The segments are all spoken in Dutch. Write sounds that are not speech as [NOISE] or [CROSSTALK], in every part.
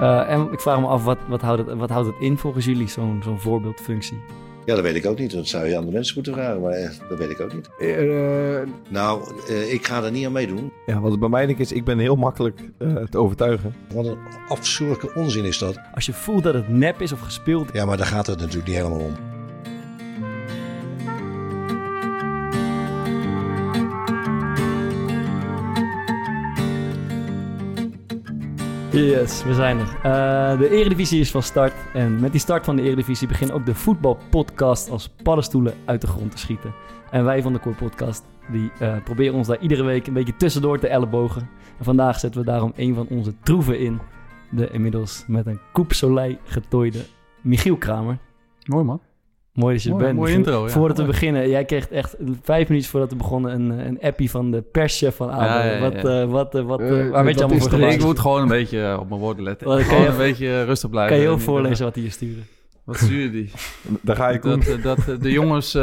Eh, en ik vraag me af, wat, wat, houdt het, wat houdt het in volgens jullie, zo'n zo'n voorbeeldfunctie? Ja, dat weet ik ook niet. Dat zou je aan de mensen moeten vragen, maar eh, dat weet ik ook niet. Eh, Nou, eh, ik ga er niet aan meedoen. Ja, wat het bij mij denk is, ik ben heel makkelijk eh, te overtuigen. Wat een afschuwelijke onzin is dat. Als je voelt dat het nep is of gespeeld Ja, maar daar gaat het natuurlijk niet helemaal om. Yes, we zijn er. Eh, de Eredivisie is van start. En met die start van de Eredivisie begint ook de voetbalpodcast als paddenstoelen uit de grond te schieten. En wij van de Core Podcast die, eh, proberen ons daar iedere week een beetje tussendoor te ellebogen. En vandaag zetten we daarom een van onze troeven in. De inmiddels met een Coupe Soleil getooide Michiel Kramer. Mooi man. Mooi dat je er Mooi- bent. mooie Vo- intro, ja. Voordat we Mooi. beginnen, jij kreeg echt vijf minuutjes voordat we begonnen een, een appie van de perschef van ADO. Ja, ja, ja. Wat, eh, wat, eh, wat, eh, waar werd je dat allemaal is voor Ik moet gewoon een beetje op mijn woorden letten. Kan Gewoon je- een beetje rustig blijven. Kan je eh, voorlezen wat hij je stuurde? Wat stuurde die? [LAUGHS] Daar ga ik dat, eh, dat eh, de jongens eh,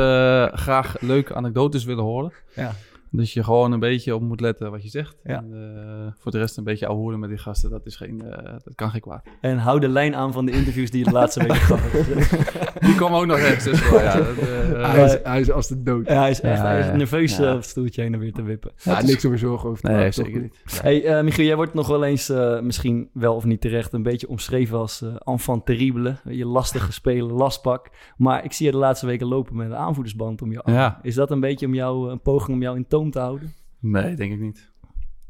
graag leuke anekdotes willen horen. Ja. Dus je gewoon een beetje op moet letten wat je zegt. Ja. En, eh, voor de rest een beetje ouwehoeren met die gasten. Dat, is geen, eh, dat kan geen kwaad. En hou de lijn aan van de interviews die je de laatste weken gehad hebt. [LAUGHS] Die kwam ook nog ergens tussen. Ja, dat, eh, hij, is, hij is als de dood. Ja, hij is echt Ja, hij is nerveus Ja. op het stoeltje heen en weer te wippen. Ja, niks om je zorgen over te nee, maken, zeker niet. Hey, eh, Michiel, jij wordt nog wel eens, misschien wel of niet terecht, een beetje omschreven als eh enfant terrible. Je lastige speler, lastpak. Maar ik zie je de laatste weken lopen met een aanvoerdersband om je arm. Ja. Is dat een beetje om jou, een poging om jou in te houden? Nee, denk ik niet.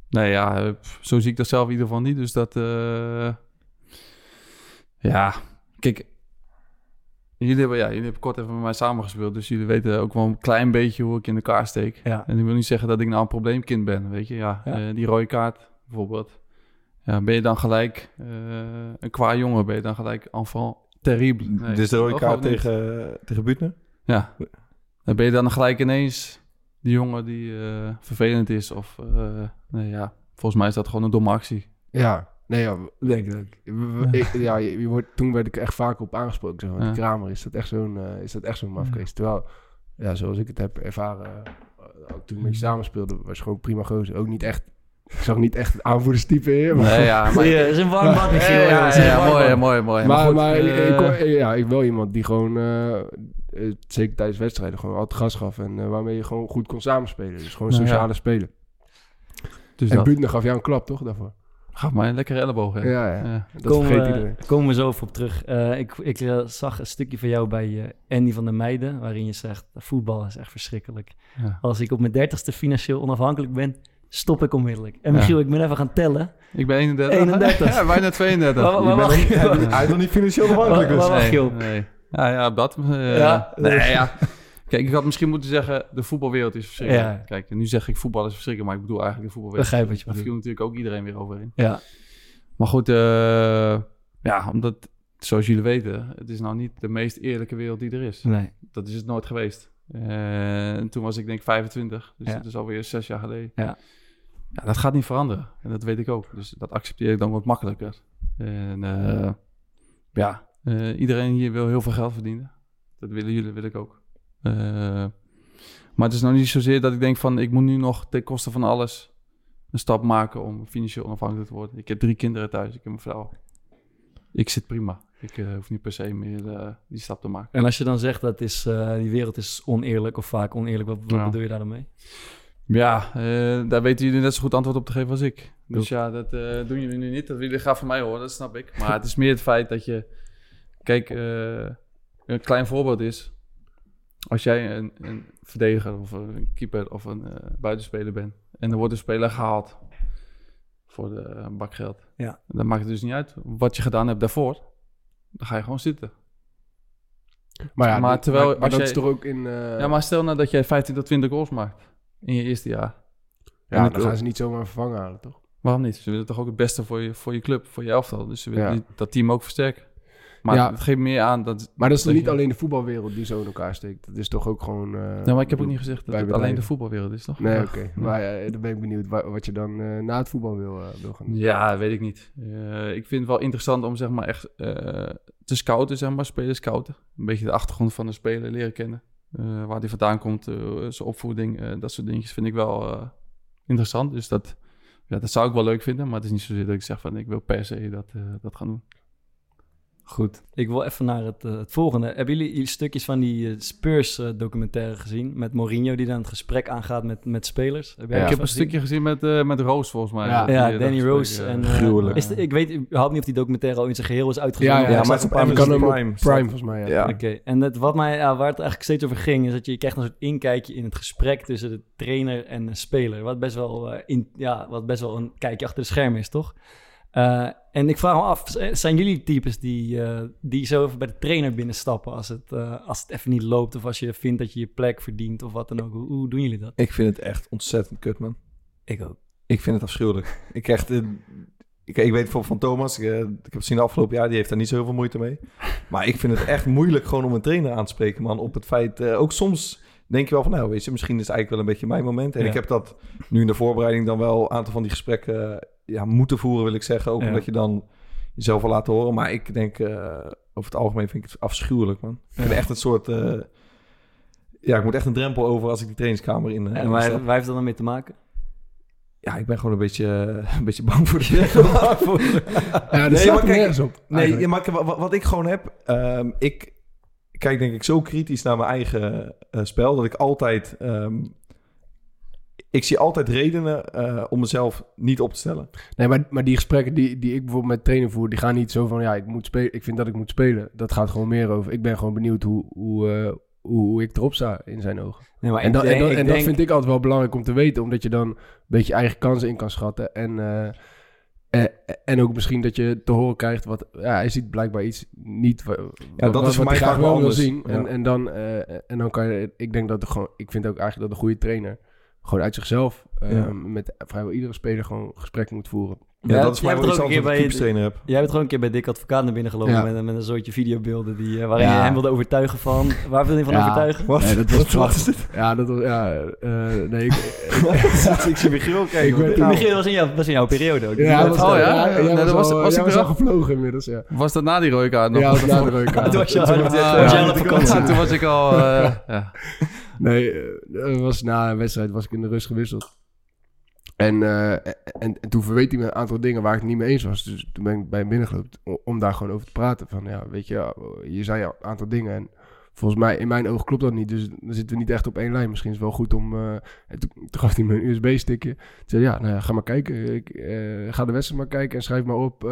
Nee, ja, zo zie ik dat zelf in ieder geval niet. Dus dat, eh, ja, kijk, jullie hebben, ja, jullie hebben kort even met mij samengespeeld. Dus jullie weten ook wel een klein beetje hoe ik in elkaar steek. Ja. En ik wil niet zeggen dat ik nou een probleemkind ben, weet je. Ja, Ja. eh, die rode kaart bijvoorbeeld. Ja, ben je dan gelijk eh, een qua jongen, ben je dan gelijk enfant terrible. Nee, is de rode kaart tegen, tegen Butner. Ja. Dan ben je dan gelijk ineens die jongen die eh, vervelend is. Of eh, nee, ja, volgens mij is dat gewoon een domme actie. Ja, nee, ja, denk ik. ik- ja, je, je wordt, toen werd ik echt vaak op aangesproken. Zeg maar. Ja. Kramer, is dat echt zo'n eh, is dat echt zo'n mafkees? Terwijl, ja, zoals ik het heb ervaren, ook toen ik met je samen speelde, was gewoon prima gozer. Ook niet echt, ik zag niet echt het aanvoerderstype in. Maar, Nee, ja, maar... [LAUGHS] Ja, is een warm bad, Michiel. Ja, ja, mooi, mooi, mooi. maar, goed, maar ik, ik, ja, ik wil iemand die gewoon, eh, eh, zeker tijdens wedstrijden, gewoon altijd gas gaf. En eh, waarmee je gewoon goed kon samenspelen. Dus gewoon Nou ja. sociale spelen. dus en dat. Butner gaf jou een klap, toch, daarvoor? Gaf mij een lekkere elleboog, hè? Ja, ja. Ja. Dat Komen vergeet we, iedereen. komen we zo even op terug. Eh, ik ik eh, zag een stukje van jou bij eh, Andy van der Meijden, waarin je zegt, voetbal is echt verschrikkelijk. Ja. Als ik op mijn dertigste financieel onafhankelijk ben, stop ik onmiddellijk. En Ja. Michiel, ik ben even gaan tellen. Ik ben 31. 31. [LAUGHS] ja, bijna 32. Waar- waar Je bent mag nog je- niet- waar- Ja. Hij is nog niet financieel afhankelijk. Waar- dus. waar- wacht je nee, op? nee. Ja, ja, dat. Ja. Nee, ja. Kijk, ik had misschien moeten zeggen, de voetbalwereld is verschrikkelijk. Ja. Kijk, nu zeg ik voetbal is verschrikkelijk, maar ik bedoel eigenlijk de voetbalwereld. Begrijp wat je Daar viel natuurlijk ook iedereen weer overheen. Ja, Maar goed, eh, ja, omdat, zoals jullie weten, het is nou niet de meest eerlijke wereld die er is. nee. Dat is het nooit geweest. Eh, en toen was ik denk 25, dus Ja. dat is alweer zes jaar geleden. Ja. ja, dat gaat niet veranderen. En dat weet ik ook. Dus dat accepteer ik dan wat makkelijker. En ja, eh, iedereen hier wil heel veel geld verdienen. Dat willen jullie, wil ik ook. Eh, maar het is nog niet zozeer dat ik denk van, ik moet nu nog ten koste van alles een stap maken om financieel onafhankelijk te worden. Ik heb drie kinderen thuis, ik heb een vrouw. Ik zit prima. Ik eh, hoef niet per se meer die stap te maken. En als je dan zegt dat is, die wereld is oneerlijk of vaak oneerlijk, wat, wat Ja. bedoel je daar dan mee? Ja, daar weten jullie net zo goed antwoord op te geven als ik. Dus ja, dat doen jullie nu niet. Dat willen jullie graag van mij horen, dat snap ik. Maar het is meer het feit dat je... Kijk, eh, een klein voorbeeld is... Als jij een, een verdediger of een keeper of een eh, buitenspeler bent... en er wordt een speler gehaald voor de eh, bakgeld... Ja. dan maakt het dus niet uit wat je gedaan hebt daarvoor. Dan ga je gewoon zitten. Maar ja, Maar terwijl maar, maar als dat jij- is toch ook in... eh, ja, maar stel nou dat jij 15 tot 20 goals maakt in je eerste jaar. ja, dan gaan ze niet zomaar vervangen halen, toch? Waarom niet? Ze willen toch ook het beste voor je, voor je club, voor je elftal. Dus ze willen Ja. dat team ook versterken. Maar Ja. het geeft meer aan dat... Maar dat is dat niet je- alleen de voetbalwereld die zo in elkaar steekt? Dat is toch ook gewoon... eh, Nou, maar ik heb ook niet gezegd dat het alleen de voetbalwereld is, toch? Nee, Ja. oké. Maar eh, dan ben ik benieuwd wa- wat je dan eh, na het voetbal wil, eh, wil gaan doen. Ja, weet ik niet. Eh, ik vind het wel interessant om zeg maar echt eh, te scouten, zeg maar, spelers scouten. Een beetje de achtergrond van de speler leren kennen. Eh, waar die vandaan komt, eh, zijn opvoeding, eh, dat soort dingetjes vind ik wel eh, interessant. Dus dat ja, dat zou ik wel leuk vinden, maar het is niet zozeer dat ik zeg van ik wil per se dat, eh, dat gaan doen. Goed. Ik wil even naar het, eh, het volgende. Hebben jullie, stukjes van die eh, Spurs-documentaire gezien? Met Mourinho die dan het gesprek aangaat met, met spelers? Heb jij ik heb een gezien? stukje gezien met, eh met Roos volgens mij. Ja. Eh, Danny Rose. En, eh, eh, gruwelijk. is de- ik weet überhaupt niet of die documentaire al in zijn geheel is uitgezonden. Ja, ja, Ja, ja, maar maar het is Prime. Prime, volgens mij. Ja. Ja. Oké, en het, wat mij, ja, waar het eigenlijk steeds over ging, is dat je, je krijgt een soort inkijkje in het gesprek tussen de trainer en de speler. Wat best wel, eh, in, ja, wat best wel een kijkje achter de schermen is, toch? Eh, en ik vraag me af, zijn jullie types die, eh, die zo even bij de trainer binnenstappen als het, eh, als het even niet loopt of als je vindt dat je je plek verdient of wat dan ook? Hoe, hoe doen jullie dat? Ik vind het echt ontzettend kut, man. Ik ook. Ik vind het afschuwelijk. ik krijg de, ik, ik weet bijvoorbeeld van Thomas, ik, eh, ik heb het zien de afgelopen jaar, die heeft daar niet zo heel veel moeite mee. Maar ik vind het echt moeilijk gewoon om een trainer aan te spreken, man. Op het feit, eh, ook soms denk je wel van, nou weet je, misschien is het eigenlijk wel een beetje mijn moment. En Ja. ik heb dat nu in de voorbereiding dan wel een aantal van die gesprekken eh, ja, moeten voeren, wil ik zeggen. Ook Ja. omdat je dan jezelf wil laten horen. Maar ik denk, eh, over het algemeen vind ik het afschuwelijk, man. Ik vind echt een soort... eh, ja, ik moet echt een drempel over als ik die trainingskamer in, En waar, heeft dat dan mee te maken? Ja, ik ben gewoon een beetje, een beetje bang voor de [LAUGHS] [LAUGHS] Ja, Nee, staat maar kijk, nergens op. Nee, maar wat, wat ik gewoon heb... ehm, ik kijk denk ik zo kritisch naar mijn eigen eh, spel... dat ik altijd... ehm, ik zie altijd redenen eh, om mezelf niet op te stellen. Nee, maar, maar die gesprekken die, die ik bijvoorbeeld met trainer voer, die gaan niet zo van, ja, ik moet spelen, ik vind dat ik moet spelen. Dat gaat gewoon meer over, ik ben gewoon benieuwd hoe, hoe, eh, hoe, hoe ik erop sta in zijn ogen. Nee, maar En, dat, en, dat, vind ik altijd wel belangrijk om te weten, omdat je dan een beetje je eigen kansen in kan schatten. En, eh, eh, en ook misschien dat je te horen krijgt wat, ja, hij ziet blijkbaar iets niet. wa- dat wat- is voor wat mij graag wel wil anders. zien. Ja. En, en, dan, eh, en dan kan je, ik denk dat gewoon, ik vind ook eigenlijk dat een goede trainer gewoon uit zichzelf eh, Ja. met vrijwel iedere speler gewoon gesprek moet voeren. Ja, Ja, dat is een als ik bij- een heb. Jij bent gewoon een keer bij Dick Advocaat naar binnen gelopen Ja. met, met een soortje videobeelden die, eh, waarin Ja. je hem wilde overtuigen van... Waar wil je van Ja. overtuigen? Wat? Nee, dat was wat, wat is dit? Ja, dat was, ja, eh, nee, ik, [LAUGHS] ik zie Michiel kijken. Ik ben- nou? Michiel, dat was in, jouw, was in jouw periode ook. ja, Dat was, was- Oh, ja? ja, was, was- al, was was al gevlogen inmiddels, ja. Was dat na die nog? Ja, dat was na de. [LAUGHS] Ja, toen was je al- Toen- toen was je ja. al op vakantie. Ja, toen was ik al... eh, ja. Nee, was na een wedstrijd was ik in de rust gewisseld. En, eh, en, en toen verweet hij me een aantal dingen waar ik het niet mee eens was. Dus toen ben ik bij hem binnengelopen om daar gewoon over te praten. Van ja, weet je, je zei een aantal dingen en volgens mij, in mijn ogen klopt dat niet. Dus dan zitten we niet echt op één lijn. Misschien is het wel goed om... eh, en toen, gaf hij me een USB-stickje. Toen zei ja, nou ja, ga maar kijken. Ik, eh, ga de wedstrijd maar kijken en schrijf maar op...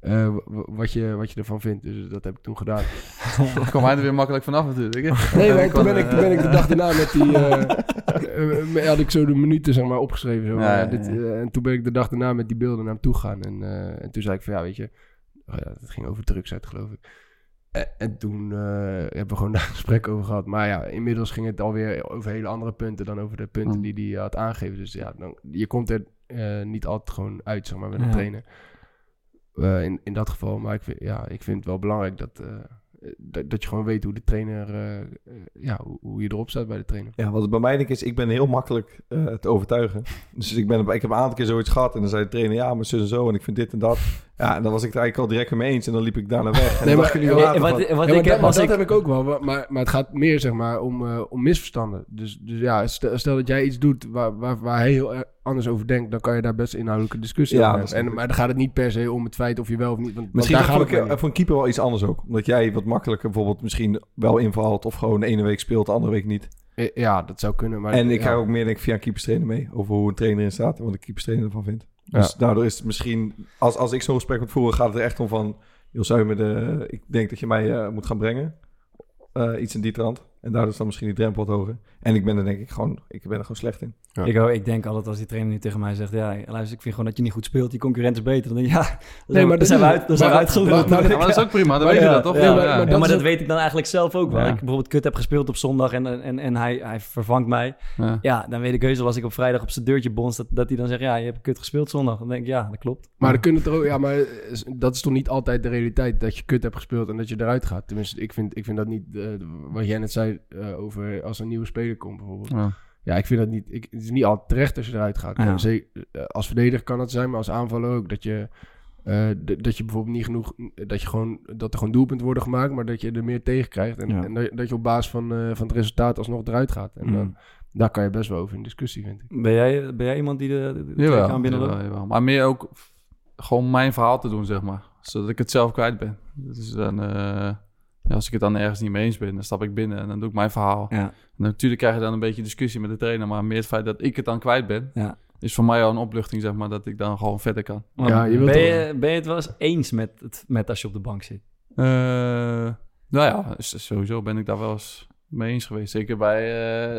eh, wat, je, wat je ervan vindt. Dus dat heb ik toen gedaan. [LAUGHS] Daar kwam hij er weer makkelijk vanaf natuurlijk. hè? Nee, [LAUGHS] toen ben ik, toen ben ik de dag daarna met die... [LAUGHS] eh, eh, had ik zo de minuten zeg maar opgeschreven. Zo, Ja, ja, ja, dit, ja. eh, en toen ben ik de dag daarna met die beelden naar hem toe gegaan. En, eh, en toen zei ik van ja, weet je... Oh ja, het ging over drugs uit, geloof ik. En, en toen eh, hebben we gewoon daar een gesprek over gehad. Maar ja, inmiddels ging het alweer over hele andere punten dan over de punten Mm. die hij had aangegeven. Dus ja, dan, je komt er eh, niet altijd gewoon uit, zeg maar, met een Ja. Eh, in, in dat geval. Maar ik vind, ja, ik vind het wel belangrijk dat, eh, dat, dat je gewoon weet hoe de trainer, eh, ja, hoe, je erop staat bij de trainer. Ja, wat het bij mij denk is, ik ben heel makkelijk te overtuigen. [LAUGHS] Dus ik, ben, ik heb een aantal keer zoiets gehad en dan zei de trainer, ja, maar zus en zo en ik vind dit en dat. Ja, en dan was ik het eigenlijk al direct mee eens en dan liep ik daarna weg. En Nee, dan maar- ik nu wat, van, wat Ja, maar ik dat, heb dat ik... heb ik ook wel. Maar, maar, het gaat meer zeg maar, om, eh, om misverstanden. Dus, dus ja, stel, stel dat jij iets doet waar, waar, waar hij heel anders over denkt, dan kan je daar best inhoudelijke discussie Ja, over hebben. En, maar dan gaat het niet per se om het feit of je wel of niet. Want, want Misschien daar gaat het het voor, een- een keeper wel iets anders ook. Omdat jij wat makkelijker bijvoorbeeld misschien wel invalt of gewoon de ene week speelt, de andere week niet. Eh, Ja, dat zou kunnen. Maar, en ik ja. ga ook meer denk ik via een keeperstrainer mee over hoe een trainer in staat en wat de keeperstrainer ervan vindt. Dus daardoor is het misschien, als, als ik zo'n gesprek moet voeren, gaat het er echt om van, joh, zou je me de, ik denk dat je mij eh, moet gaan brengen. Eh, iets in die trant. En daardoor is dan misschien die drempel wat hoger. En ik ben er denk ik gewoon, ik ben er gewoon slecht in. Ja. Ik, ik denk altijd als die trainer nu tegen mij zegt... Ja, luister, ik vind gewoon dat je niet goed speelt. Die concurrent is beter. Dan denk ik, ja, dan Nee, zijn, maar we- dan dat zijn we uit, dan zijn we maar- uitgeluld. maar- maar- [LAUGHS] Ja, maar dat is ook prima, dan weet je dat toch? Ja, Ja, maar, maar- ja, maar maar dat weet ik dan eigenlijk zelf ook wel. Ja. Ik bijvoorbeeld kut heb gespeeld op zondag en, en, en hij, hij vervangt mij. Ja. Ja, dan weet ik heus wel als ik op vrijdag op zijn deurtje bonst... Dat, dat hij dan zegt, ja, je hebt kut gespeeld zondag. Dan denk ik, ja, dat klopt. Maar dan kunnen het er ook, ja, maar dat is toch niet altijd de realiteit dat je kut hebt gespeeld en dat je eruit gaat. Tenminste, ik vind, ik vind dat niet, eh, wat jij net zei eh, over als een nieuwe speler komt bijvoorbeeld. Ja. Ja, ik vind dat niet, ik, het is niet altijd terecht als je eruit gaat. Ja. En zeker, eh, als verdediger kan dat zijn, maar als aanvaller ook. Dat je, eh, d- dat je bijvoorbeeld niet genoeg, dat, je gewoon, dat er gewoon doelpunten worden gemaakt, maar dat je er meer tegen krijgt. En, Ja. en dat, dat je op basis van, eh, van het resultaat alsnog eruit gaat. En dan, Mm. daar kan je best wel over in discussie, vind ik. Ben jij, ben jij iemand die de, de, Jawel, kleedkamer binnenloopt? jawel, jawel. Maar meer ook gewoon mijn verhaal te doen, zeg maar. Zodat ik het zelf kwijt ben. Dus dan, eh, ja, als ik het dan ergens niet mee eens ben, dan stap ik binnen en dan doe ik mijn verhaal. Ja. En natuurlijk krijg je dan een beetje discussie met de trainer, maar meer het feit dat ik het dan kwijt ben, Ja. is voor mij al een opluchting, zeg maar, dat ik dan gewoon verder kan. Ja, je ben, je, ben je het wel eens eens met, het, met als je op de bank zit? Eh, nou ja, sowieso ben ik daar wel eens mee eens geweest. Zeker bij,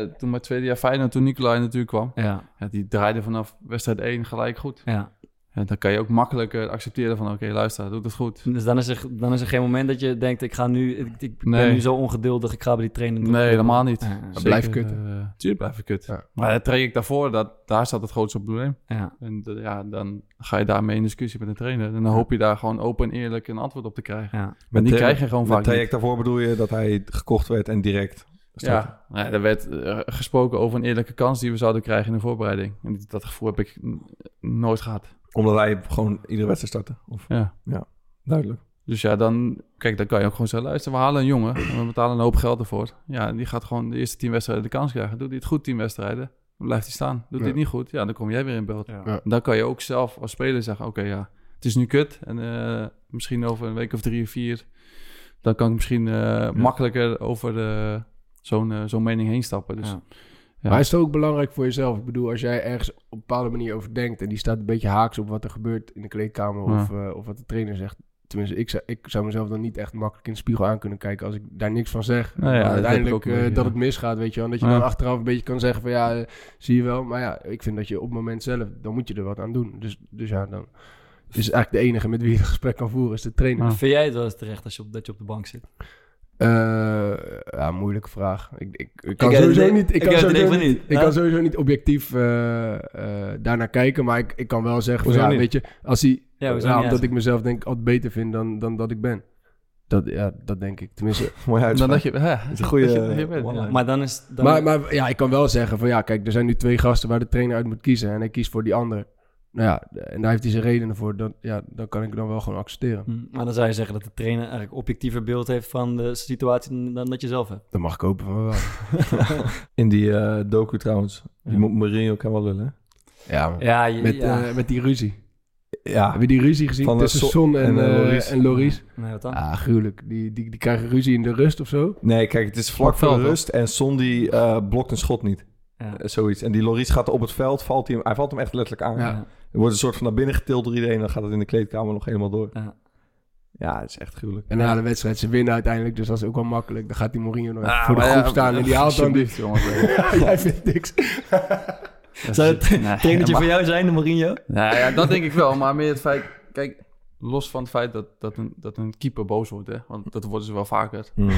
eh, toen mijn tweede jaar Feyenoord, toen Nicolai natuurlijk kwam. Ja, Ja, die draaide vanaf wedstrijd 1 gelijk goed. ja. Ja, dan kan je ook makkelijker accepteren van, oké, luister, doet het goed. Dus dan is, er, dan is er geen moment dat je denkt, ik ga nu, ik, ik ben nu zo ongeduldig, ik ga bij die trainer. Nee, helemaal niet. Ja, ja. Maar blijf kutten. Uh, tuurlijk blijf ik kut. Ja. Maar het traject daarvoor, dat, daar staat het grootste probleem. Ja. En de- ja, dan ga je daarmee in discussie met de trainer. En dan hoop je daar gewoon open en eerlijk een antwoord op te krijgen. Ja. Maar die Met, krijg je gewoon vaak het traject niet. daarvoor bedoel je dat hij gekocht werd en direct startte? Ja, nou ja, er werd eh, gesproken over een eerlijke kans die we zouden krijgen in de voorbereiding. En dat gevoel heb ik nooit gehad. Omdat hij gewoon iedere wedstrijd startte? Of, Ja. duidelijk. Dus ja, dan, kijk, dan kan je ook gewoon zeggen, luister, we halen een jongen en we betalen een hoop geld ervoor. Ja, die gaat gewoon de eerste tien wedstrijden de kans krijgen. Doet hij het goed, tien wedstrijden, dan blijft hij staan. Doet hij Ja. het niet goed, ja, dan kom jij weer in beeld. Ja. Ja. Dan kan je ook zelf als speler zeggen, oké, ja, het is nu kut. En eh, misschien over een week of drie of vier, dan kan ik misschien eh, makkelijker over de, zo'n eh, zo'n mening heen stappen. Dus Ja. Ja. Maar is het ook belangrijk voor jezelf? Ik bedoel, als jij ergens op een bepaalde manier over denkt... en die staat een beetje haaks op wat er gebeurt in de kleedkamer... Ja. Of, eh, of wat de trainer zegt... Tenminste, ik zou, ik zou mezelf dan niet echt makkelijk in de spiegel aan kunnen kijken... als ik daar niks van zeg. Nou ja, dat uiteindelijk eh, dat ja. het misgaat, weet je wel. En dat je Ja. dan achteraf een beetje kan zeggen van... ja, eh, zie je wel. Maar ja, ik vind dat je op het moment zelf... dan moet je er wat aan doen. Dus, dus ja, dan... is eigenlijk de enige met wie je het gesprek kan voeren... is de trainer. Ja. Vind jij het wel eens terecht als je op, dat je op de bank zit? Eh, ja, moeilijke vraag. Ik, ik, ik kan sowieso niet. Ik, kan sowieso niet. niet. Ik Ja? kan sowieso niet objectief eh, eh, daarnaar kijken, maar ik, ik kan wel zeggen van ja, niet? weet je, als hij, Ja, ja, niet? omdat ik mezelf denk altijd beter vind dan, dan dat ik ben. Dat, ja, dat denk ik. Tenminste. [LAUGHS] Dan uitspraak. dat je, hè, is een goede, dat je- dat je bent, one-liner. ja. Maar dan is... Dan, Maar, maar ja, ik kan wel zeggen van ja, kijk, er zijn nu twee gasten waar de trainer uit moet kiezen en hij kiest voor die ander. Nou ja, en daar heeft hij zijn redenen voor. Dan, ja, dan kan ik het dan wel gewoon accepteren. Hm, maar dan zou je zeggen dat de trainer eigenlijk objectiever beeld heeft van de situatie dan dat je zelf hebt. Dan mag ik hopen van wel. [LAUGHS] In die eh, docu trouwens. Die Ja. Mo- Mourinho kan wel lullen. hè? Ja, Ja, je, met, ja. eh, met die ruzie. Ja. Heb je die ruzie gezien Van, eh, tussen Son- Son en, en, Loris. en Loris? Nee, wat dan? Ah, gruwelijk. Die, die, die krijgen ruzie in de rust of zo. Nee, kijk, het is vlak voor de rust en Son die eh, blokt een schot niet. Ja. Zoiets. En die Loris gaat op het veld, valt hij, hem, hij valt hem echt letterlijk aan. Er wordt een soort van naar binnen getild door iedereen en dan gaat het in de kleedkamer nog helemaal door. Ja. Ja, het is echt gruwelijk. En na de wedstrijd, ze winnen uiteindelijk, dus dat is ook wel makkelijk. Dan gaat die Mourinho nog Ah, voor de groep ja, staan en die [LAUGHS] haalt dan alsjeblieft, jongens. [LAUGHS] Jij vindt niks. [LAUGHS] Zou het Nee, trainertje voor jou zijn, de Mourinho? Nou ja, dat denk ik wel. Maar meer het feit... Kijk, los van het feit dat, dat, een, dat een keeper boos wordt, hè. Want dat worden ze wel vaker. Mm.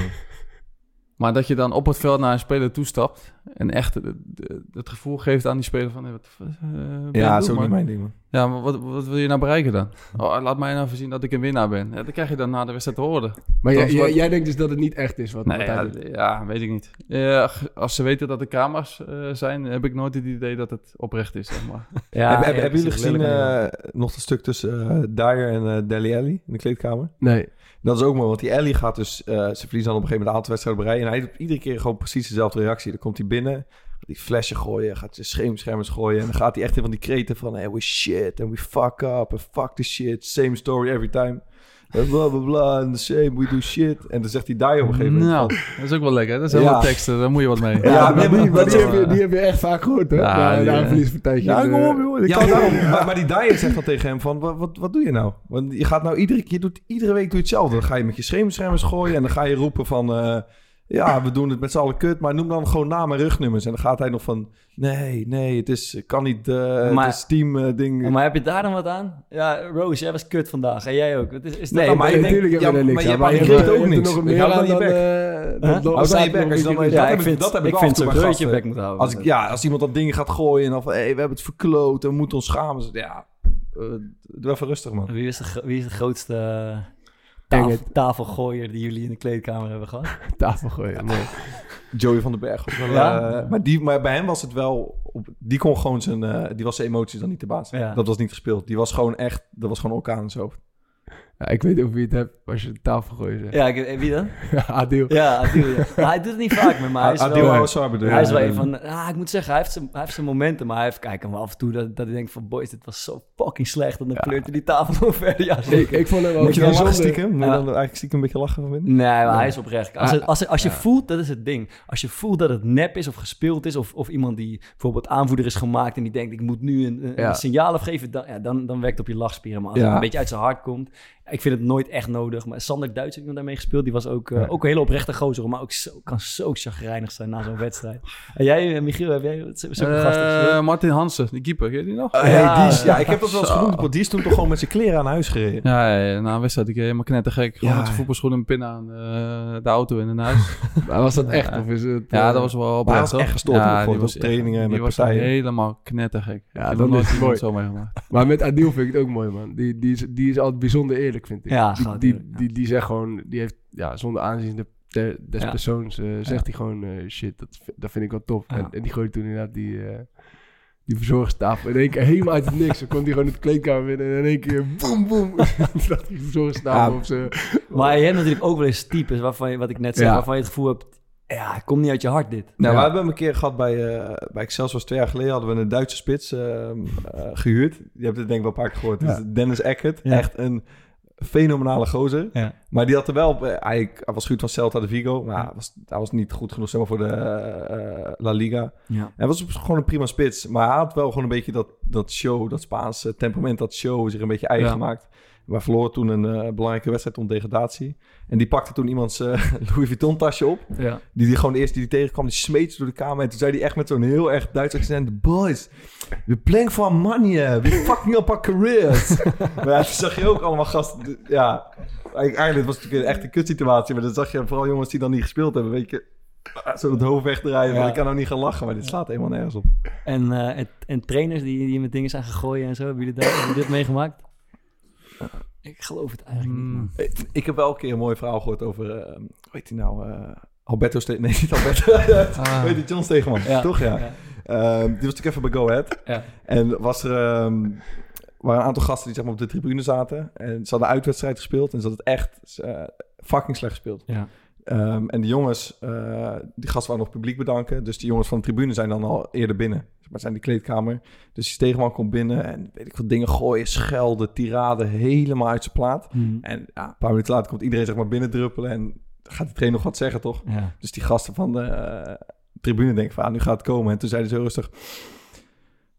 Maar dat je dan op het veld naar een speler toestapt... en echt het gevoel geeft aan die speler van... Hey, wat, eh, Ja, dat is niet mijn ding, man. Ja, maar wat, wat wil je nou bereiken dan? Oh, laat mij nou voorzien dat ik een winnaar ben. Ja, dat krijg je dan na de wedstrijd te horen. Maar jij, denkt dus dat het niet echt is wat, Nee, wat hij ja, doet? ja, weet ik niet. Ja, als ze weten dat er camera's eh, zijn... heb ik nooit het idee dat het oprecht is, zeg maar. [LAUGHS] Ja, Heb- hebben jullie gezien eh, nog het stuk tussen eh Dyer en eh Deli Alli in de kleedkamer? Nee. Dat is ook mooi, want die Ellie gaat dus... eh, ze verliezen dan op een gegeven moment een aantal wedstrijden rij... en hij doet iedere keer gewoon precies dezelfde reactie. Dan komt hij binnen, gaat die flesje gooien, gaat zijn scheemschermers gooien... en dan gaat hij echt in van die kreten van... Hey, we shit, and we fuck up, and fuck the shit. Same story every time. En bla, bla, bla, and the same, we do shit. En dan zegt die Dyer op een gegeven moment... Nou, dat is ook wel lekker. Dat zijn Ja. wel teksten, daar moet je wat mee. Ja, Ja, maar nee, die, maar die, heb je, die heb je echt vaak gehoord, hè? Ja, Ja, die, na een eh, verliespartijtje. Ja, in, kom eh, op, joh. Ik Ja, kan maar- daarom- maar, maar die Dyer zegt dan tegen hem van... Wat, wat, wat doe je nou? Want je gaat nou iedere keer... Je doet, iedere week doe je hetzelfde. Dan ga je met je scheemschermers gooien... en dan ga je roepen van... eh, ja, we doen het met z'n allen kut... maar noem dan gewoon namen en rugnummers. En dan gaat hij nog van... Nee, nee, het is, kan niet... eh Maar- het is team eh, ding. Maar heb je daar dan wat aan? Ja, Rose, jij was kut vandaag. En jij ook. Het is, is dat Nee, maar denk- natuurlijk ja, er niks maar je aan. hebt aan je er- ook je niks. nog Ik meer hou aan je eh, je bek je maar- Ja, dat ik heb vind, dat heb ik vind bij je bek moet houden. Als, ik, ja, als iemand dat dingen gaat gooien... en dan van... Hé, hey, we hebben het verkloot... en we moeten ons schamen. Ja, eh, doe even rustig, man. Wie is de, gro- wie is de grootste it. tafelgooier die jullie in de kleedkamer hebben gehad? [LAUGHS] Tafel gooien, mooi. [LAUGHS] Joey van den Berg. was wel, Ja? eh, maar, die, maar bij hem was het wel... Op, die kon gewoon zijn... eh, die was zijn emoties dan niet te baas. Ja. Dat was niet gespeeld. Die was gewoon echt... Dat was gewoon orkaan in zijn hoofd. Ja, ik weet over wie het hebt als je de tafel gooit. zegt. Ja, ik, wie dan? [LAUGHS] Adil. Ja, Adil. Ja. Maar hij doet het niet [LAUGHS] vaak met mij. Hij is Adil wel, Awasar bedoel je? hij is wel Ja. een van... Ah, ik moet zeggen, hij heeft, zijn, hij heeft zijn momenten, maar hij heeft... Kijk, hem af en toe dat, dat ik denk van... Boys, dit was zo fucking slecht. En dan Ja. kleurt hij die tafel [LAUGHS] nog verder. Ja, Ik, zeker. ik vond hem wel Moet je dan lachen bijzonder- stiekem? Moet je dan eigenlijk stiekem een beetje lachen van vinden? Nee, maar hij is oprecht. Als, het- Ah, als, als je ja. voelt, dat is het ding. Als je voelt dat het nep is of gespeeld is... of, of iemand die bijvoorbeeld aanvoerder is gemaakt... en die denkt, ik moet nu een, een Ja. signaal afgeven... Dan, ja, dan, dan werkt het op je lachspieren. Maar als Ja. het een beetje uit zijn hart komt... Ik vind het nooit echt nodig. Maar Sander Duits heeft iemand daarmee gespeeld. Die was ook, eh, Ja. ook een hele oprechte gozer. Maar ook zo, kan zo chagrijnig zijn na zo'n wedstrijd. En jij, eh, Michiel, heb jij zo- zo'n gast Eh, gespeeld? Martin Hansen, die keeper, ken je die nog? Hey, Ja, die is, ja, ik heb dat wel eens genoemd. Die is toen toch gewoon met zijn kleren aan huis gereden. Ja, ja, na een wedstrijd, ik helemaal knettergek. Gewoon Ja. met zijn voetbalschoenen en pin aan eh, de auto in een huis. [LAUGHS] Maar was dat echt? Ja. Of is het, ja, dat was wel hij was echt Ja, gewoon die was trainingen en Die met was partijen. helemaal knettergek. Ja, nog is nooit mooi. zo meegemaakt. Maar met Adil vind ik het ook mooi, man. Die, die, is, die is altijd bijzonder eerlijk, vind ik. Ja, die, die, eerlijk, ja. die, die zegt gewoon, die heeft, ja, zonder aanzien de, de- des Ja. persoons, eh, zegt hij gewoon, eh, shit, dat, dat vind ik wel tof. Ja. En, en die gooit toen inderdaad die, eh die verzorgingstafel in één keer helemaal uit het niks. Dan kwam hij gewoon in de kleedkamer binnen en in één keer boem, boem. [LAUGHS] Dacht die verzorgingstafel Ja. op zijn... Maar je hebt natuurlijk ook wel eens types waarvan je, wat ik net zei, Ja. waarvan je het gevoel hebt, ja, het komt niet uit je hart dit. Nou, Ja. we hebben hem een keer gehad bij, eh bij Excelsior. Twee jaar geleden hadden we een Duitse spits ehm, eh, gehuurd. Je hebt het denk ik wel een paar keer gehoord. Ja. Dat Dennis Eckert. Ja. Echt een fenomenale gozer. Ja. Maar die had er wel... eh, hij, hij was goed van Celta de Vigo. Maar hij was, hij was niet goed genoeg zeg maar, voor de eh, La Liga. Ja. Hij was gewoon een prima spits. Maar hij had wel gewoon een beetje dat, dat show, dat Spaanse temperament, dat show zich een beetje eigen Ja. gemaakt. We verloren toen een eh, belangrijke wedstrijd om degradatie. En die pakte toen iemands eh, [LAUGHS] Louis Vuitton tasje op. Ja. Die, die gewoon de eerste die die tegenkwam, die smeet ze door de kamer. En toen zei hij echt met zo'n heel erg Duits accent... Boys, we're playing for money. eh. We're fucking up our careers. [LAUGHS] maar ja, toen zag je ook allemaal gasten... Ja, eigenlijk was het natuurlijk echt een kutsituatie. Maar dan zag je vooral jongens die dan niet gespeeld hebben. Weet je, ah, zo het hoofd wegdraaien. Ja. Ik kan nou niet gaan lachen, maar dit slaat helemaal nergens op. En, en, en trainers die, die met dingen zijn gegooid en zo, hebben jullie, daar, hebben jullie dit meegemaakt? Ik geloof het eigenlijk niet, man. Mm. Ik, ik heb wel een keer een mooi verhaal gehoord over... eh, hoe heet hij nou? eh, Alberto Ste Nee, [LAUGHS] niet Alberto. Ah. Weet je, John Stegeman. Ja. Toch, ja. Ja. Ehm, die was natuurlijk even bij Go Ahead. Ja. En was er ehm, waren een aantal gasten die zeg maar, op de tribune zaten. En ze hadden een uitwedstrijd gespeeld. En ze hadden het echt eh, fucking slecht gespeeld. Ja. Ehm, en de jongens, eh, die gasten waren nog publiek bedanken. Dus die jongens van de tribune zijn dan al eerder binnen. Maar zijn die kleedkamer. Dus die Stegeman komt binnen en weet ik wat dingen gooien, schelden, tirade, helemaal uit zijn plaat. Mhm. En ja, een paar minuten later komt iedereen zeg maar binnendruppelen en gaat de trainer nog wat zeggen, toch? Ja. Dus die gasten van de eh, tribune denken van, ah, nu gaat het komen. En toen zeiden ze heel rustig,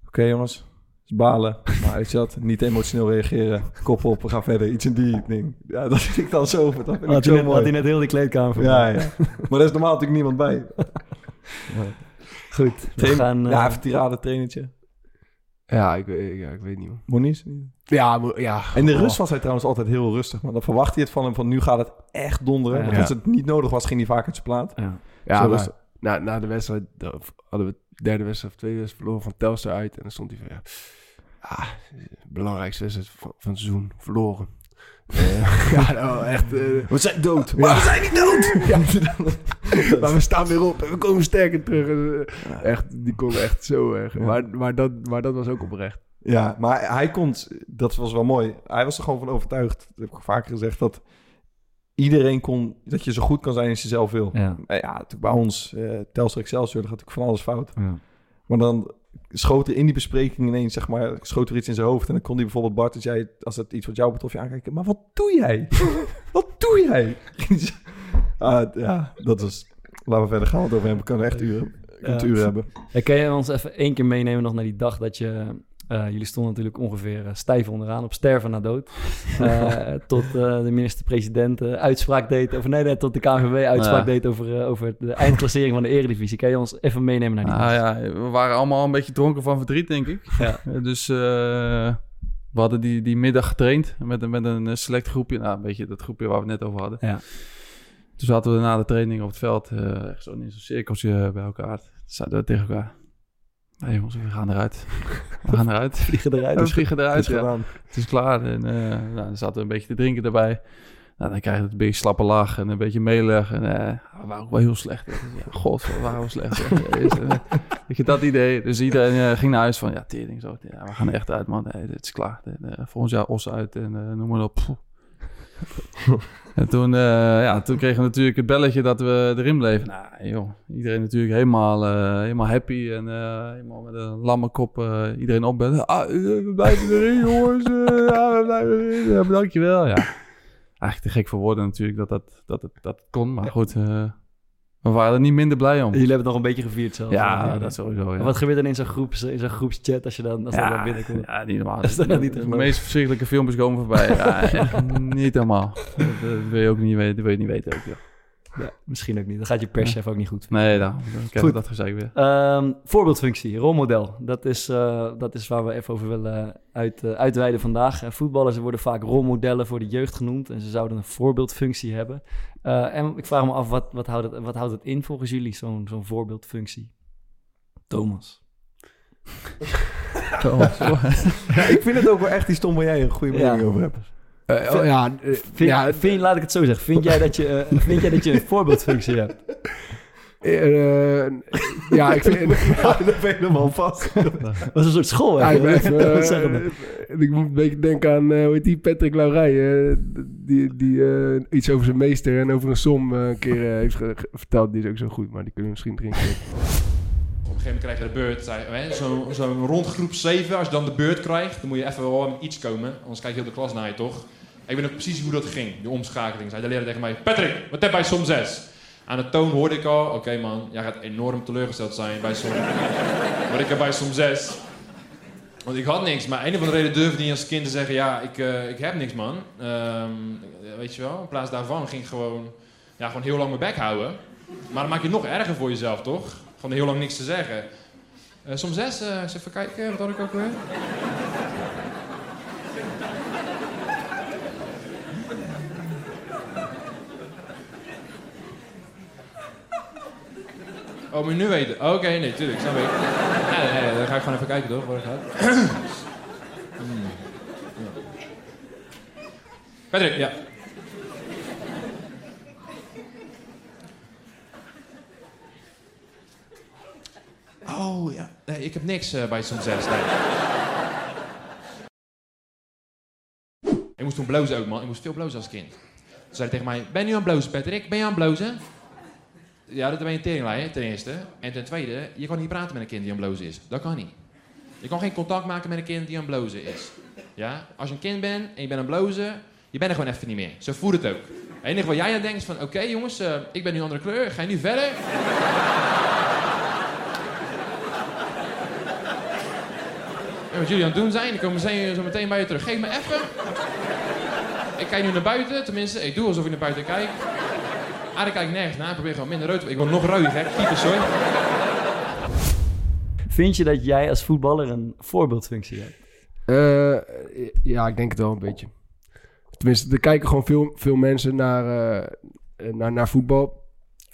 oké jongens, balen. Maar weet je wat, niet emotioneel reageren, kop op, we gaan verder. Iets in die ding. Ja, dat vind ik dan zo, dat vind ik Had, zo hij net, mooi. had hij net heel die kleedkamer Ja, ja. Maar er is normaal natuurlijk niemand bij. [LAUGHS] Goed, we Train- gaan... eh, ja, even tirade trainertje. Ja, ik, weet- ja, ik weet niet. Monies. Ja, ja. En de Oh. rust was hij trouwens altijd heel rustig. Maar dan verwacht hij het van hem van nu gaat het echt donderen. Ja. Want als het niet nodig was, ging hij vaak uit zijn plaat. ja. Ja, maar na, na de wedstrijd hadden we de derde wedstrijd of tweede wedstrijd verloren van Telstar uit. En dan stond hij van, ja, ah, belangrijkste wedstrijd van, van het seizoen, verloren. [LAUGHS] Eh, [LAUGHS] ja, nou, echt. eh, We zijn dood. Ja. Maar we zijn niet dood. [LAUGHS] ja, maar we staan weer op en we komen sterker terug. Eh, echt, die kon echt zo erg. Maar, maar, dat, maar dat was ook oprecht. Ja, maar hij kon, dat was wel mooi. Hij was er gewoon van overtuigd, dat heb ik vaker gezegd, dat iedereen kon, dat je zo goed kan zijn als je zelf wil. Ja. Eh, Ja, natuurlijk bij ons, eh Telstar Excelsior, daar gaat natuurlijk van alles fout. Ja. Maar dan schoot er in die bespreking ineens, zeg maar, schoot er iets in zijn hoofd. En dan kon hij bijvoorbeeld Bart, als, jij, als het iets wat jou betrof, je aankijken. Maar wat doe jij? [LAUGHS] wat doe jij? [LAUGHS] ah, ja, dat is... Laten we verder gaan, want over hem kunnen we echt uren, Ja. uren hebben. Kan je ons even één keer meenemen nog naar die dag dat je... eh, jullie stonden natuurlijk ongeveer eh, stijf onderaan, op sterven na dood. [LAUGHS] Eh, tot de minister-president uitspraak deed over... Nee, nee, tot de KNVB uitspraak Ja. deed over, over de eindklassering van de eredivisie. Kan je ons even meenemen naar die Ah, ja, we waren allemaal een beetje dronken van verdriet, denk ik. Ja. [LAUGHS] Dus we hadden die, die middag getraind met, een- met een select groepje. Nou, een beetje dat groepje waar we het net over hadden. Ja. Toen zaten we na de training op het veld, zo in zo'n cirkeltje bij elkaar. Toen zeiden we tegen elkaar, nee jongens, we gaan eruit. We [LAUGHS] gaan eruit. Vliegen eruit. We vliegen Het eruit, is ja. gedaan. Het is klaar. En eh, nou, dan zaten we een beetje te drinken daarbij. Nou, dan krijg je het een beetje slappe lach en een beetje meeleg. En eh, we waren ook wel heel slecht. Ja, god, we waren wel slecht. Is, [LAUGHS] Weet je, dat idee. Dus iedereen eh, ging naar huis van, ja, tering zo. Ja, we gaan echt uit, man. Nee, dit is klaar. En, eh, volgend jaar os uit en noem maar op. [LAUGHS] En toen, eh, ja, toen kregen we natuurlijk het belletje dat we erin bleven. Nou, joh, iedereen natuurlijk helemaal, eh, helemaal happy en eh, helemaal met een lamme kop iedereen opbellen. Ah, we blijven erin, jongens. Ja, we blijven erin. Ja, dankjewel. Ja, eigenlijk te gek voor woorden natuurlijk dat dat, dat, het, dat het kon. Maar goed, we waren er niet minder blij om. Jullie hebben het nog een beetje gevierd zelf. Ja, dat sowieso. Ja. Wat gebeurt er in zo'n groeps, in zo'n groepschat als je dan, als dat dan ja, binnenkomt? ja, niet normaal. [LAUGHS] Is niet de meest verschrikkelijke filmpjes komen voorbij. Ja, [LAUGHS] niet helemaal. Dat, dat wil je ook niet weten. Dat wil je niet weten ook, joh. Ja, misschien ook niet. Dan gaat je perschef ook niet goed. Nee, Goed. dat gezeik weer. Ehm, voorbeeldfunctie, rolmodel. Dat is, eh, dat is waar we even over willen uit, eh, uitweiden vandaag. Eh, voetballers worden vaak rolmodellen voor de jeugd genoemd. En ze zouden een voorbeeldfunctie hebben. Eh, en ik vraag me af, wat, wat, houdt, het, wat houdt het in volgens jullie, zo'n zo'n voorbeeldfunctie? Thomas. [LAUGHS] [LAUGHS] ik vind het ook wel echt die stom waar jij een goede mening Ja. over hebt. Eh, oh, ja, eh, Vind, ja, vind, laat ik het zo zeggen. Vind jij dat je, eh, [LAUGHS] vind jij, dat je een voorbeeldfunctie hebt? eh, ja, ik vind... [LAUGHS] Ja, dat ben je helemaal vast. [LAUGHS] Dat is een soort school. Ja, hè? ik, ben even, ik moet een beetje denken aan, eh, hoe heet die, Patrick Laurij. eh, die die eh, iets over zijn meester en over een som een keer heeft verteld. Die is ook zo goed, maar die kunnen we misschien drinken. Op een gegeven moment krijg je de beurt. Zo'n zo rond groep 7, als je dan de beurt krijgt, dan moet je even wel met iets komen. Anders kijkt heel de klas naar je, toch? Ik weet nog precies hoe dat ging, die omschakeling. Zei de leraar tegen mij, Patrick, wat heb jij som 6? Aan de toon hoorde ik al, oké man, jij gaat enorm teleurgesteld zijn bij som... [LAUGHS] Wat ik heb bij som 6. Want ik had niks, maar een of andere reden durfde niet als kind te zeggen, ja, ik, eh, ik heb niks man. Ehm, weet je wel, in plaats daarvan ging ik gewoon, ja, gewoon heel lang mijn bek houden. Maar dan maak je het nog erger voor jezelf, toch? Gewoon heel lang niks te zeggen. Eh som 6, eh eens even kijken, wat had ik ook weer? Oh, moet nu weten? Oké, nee, tuurlijk, snap ik. Dan ga ik gewoon even kijken, toch, waar het gaat. Hmm. Patrick, ja. Oh, ja. Nee, ik heb niks eh, bij 6, nee. Ik moest toen blozen ook, man. Ik moest veel blozen als kind. Toen zei tegen mij, ben je aan blozen, Patrick? Ben je aan blozen? Ja, dat ben je teringlijn, ten eerste. En ten tweede, je kan niet praten met een kind die aan blozen is. Dat kan niet. Je kan geen contact maken met een kind die aan blozen is. Ja? Als je een kind bent en je bent aan blozen, je bent er gewoon even niet meer. Zo voelt het ook. Het enige wat jij aan denkt is van, oké jongens, eh, ik ben nu een andere kleur, ga je nu verder? Wat jullie aan het doen zijn, ik kom meteen, zo meteen bij je terug. Geef me even. Ik kijk nu naar buiten, tenminste, ik doe alsof ik naar buiten kijk. Ah, ik kijk nergens naar, ik probeer gewoon minder rood te Ik word nog rooier, gek. Typisch hoor. Vind je dat jij als voetballer een voorbeeldfunctie hebt? Eh, ja, ik denk het wel een beetje. Tenminste, er kijken gewoon veel, veel mensen naar, eh, naar, naar voetbal.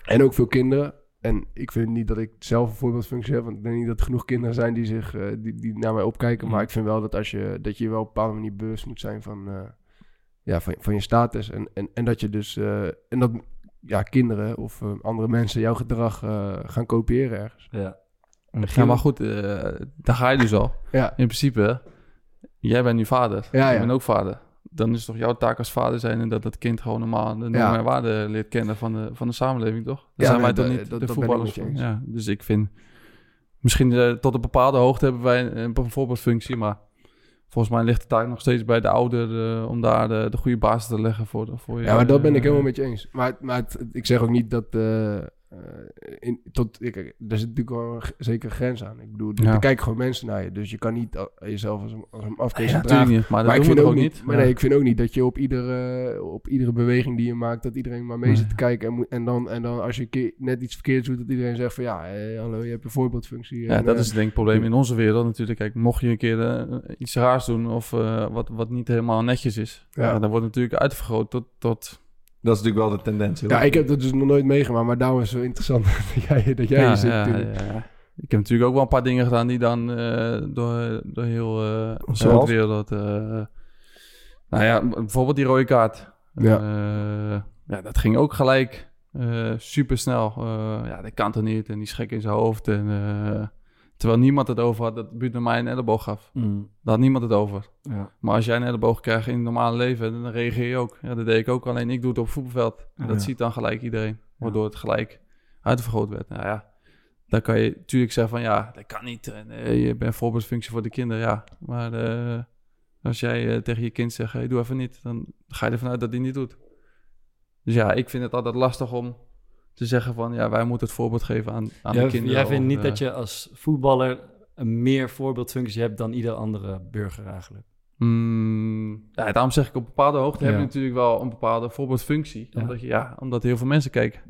En ook veel kinderen. En ik vind niet dat ik zelf een voorbeeldfunctie heb. Want ik denk niet dat er genoeg kinderen zijn die, zich, eh, die, die naar mij opkijken. Maar ik vind wel dat, als je, dat je wel op een bepaalde manier bewust moet zijn van, eh, ja, van, van je status. En, en, en dat je dus... eh, en dat ja, kinderen of eh, andere mensen jouw gedrag eh, gaan kopiëren ergens. Ja. Ja, maar goed, eh, daar ga je dus al. Ja, In principe, jij bent nu vader. Ja, ik ja. ben ook vader. Dan is het toch jouw taak als vader zijn en dat dat kind gewoon normaal de normen en waarden leert kennen van de, van de samenleving, toch? Daar Ja, zijn wij toch niet de voetballers. Ja, dus ik vind, misschien eh, tot een bepaalde hoogte hebben wij een, een voorbeeldfunctie, maar volgens mij ligt de taak nog steeds bij de ouder eh, om daar de, de goede basis te leggen voor, voor je. Ja, maar dat ben ik eh, helemaal met je eens. Maar, maar het- ik zeg ook niet dat... in, tot, ik, er zit natuurlijk wel een zekere grens aan. Ik bedoel, Ja. er kijken gewoon mensen naar je. Dus je kan niet jezelf als een, als een afkees Ja, natuurlijk niet, maar, ik vind ook niet, maar Ja. nee, ik vind ook niet dat je op iedere, op iedere beweging die je maakt, dat iedereen maar mee zit te kijken. En, en, dan, en dan als je keer net iets verkeerds doet, dat iedereen zegt van ja, eh, hallo, je hebt een voorbeeldfunctie. Ja, En, dat eh, is denk ik het probleem in onze wereld natuurlijk. Kijk, mocht je een keer eh, iets raars doen of eh, wat, wat niet helemaal netjes is, dan wordt het natuurlijk uitvergroot tot... tot Dat is natuurlijk wel de tendens. heel Ja, ik heb dat dus nog nooit meegemaakt, maar daarom is het zo interessant [LAUGHS] dat jij, dat jij ja, hier zit. ja, ja, ja. Ik heb natuurlijk ook wel een paar dingen gedaan die dan eh, door, door heel uh, de wereld... eh, nou ja, bijvoorbeeld die rode kaart. Ja. Eh, ja, dat ging ook gelijk super snel. ja, dat kan toch niet en die gek in zijn hoofd. En, eh, terwijl niemand het over had dat buurt mij een elleboog gaf. Mm. Daar had niemand het over. Ja. Maar als jij een elleboog krijgt in het normale leven, dan reageer je ook. Ja, dat deed ik ook, alleen ik doe het op het voetbalveld. En dat Ja. ziet dan gelijk iedereen, waardoor het gelijk uitvergroot werd. Nou ja, dan kan je natuurlijk zeggen van ja, dat kan niet. Eh, je bent voorbeeldfunctie voor de kinderen, ja. Maar eh, als jij eh, tegen je kind zegt, hey, doe even niet, dan ga je ervan uit dat hij niet doet. Dus ja, ik vind het altijd lastig om te zeggen van ja, wij moeten het voorbeeld geven aan, aan Jij, de kinderen. jij vindt of, niet eh, dat je als voetballer een meer voorbeeldfunctie hebt dan ieder andere burger eigenlijk? Mm, ja, daarom zeg ik op bepaalde hoogte heb je natuurlijk wel een bepaalde voorbeeldfunctie. Omdat, je, ja, omdat heel veel mensen kijken.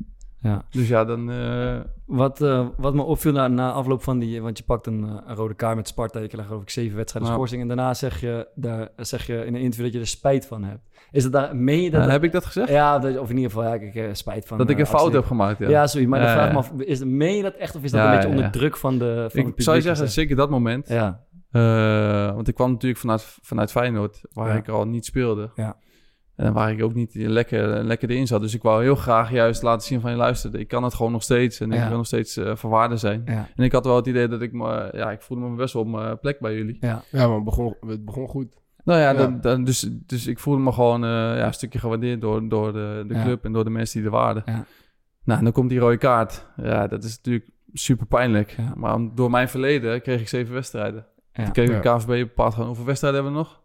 Ja. Dus ja, dan... eh, Wat, eh, wat me opviel na, na afloop van die... Want je pakt een, eh, een rode kaart met Sparta. Je krijgt geloof ik zeven wedstrijden Ja. schorsing. En daarna zeg je, daar, zeg je in een interview dat je er spijt van hebt. Is dat daar... Meen je dat... heb ik dat gezegd? ja, dat- of in ieder geval, ja, ik heb spijt van... dat ik een fout heb gemaakt, ja. Ja, sorry. Maar dan vraag me af, is, meen je dat echt? Of is dat een beetje onder druk van de van het ik publiek zou je zeggen, zeker dat moment. Ja, want ik kwam natuurlijk vanuit, vanuit Feyenoord, waar ik al niet speelde. Ja. En waar ik ook niet lekker, lekker erin zat. Dus ik wou heel graag juist laten zien van je luisterde. Ik kan het gewoon nog steeds. En Ja. ik wil nog steeds eh van waarde zijn. ja, En ik had wel het idee dat ik me... Ja, ik voelde me best wel op mijn plek bij jullie. ja. Ja, maar het begon, het begon goed. Nou ja, Ja. Dan, dan, dus, dus ik voelde me gewoon eh, ja, een stukje gewaardeerd door, door de, de Ja. club en door de mensen die er waren. Ja. Nou, en dan komt die rode kaart. Ja, dat is natuurlijk super pijnlijk. Ja. Maar om- door mijn verleden kreeg ik zeven wedstrijden. Ja. Toen kreeg de Ja. KVB bepaald gewoon hoeveel wedstrijden hebben we nog?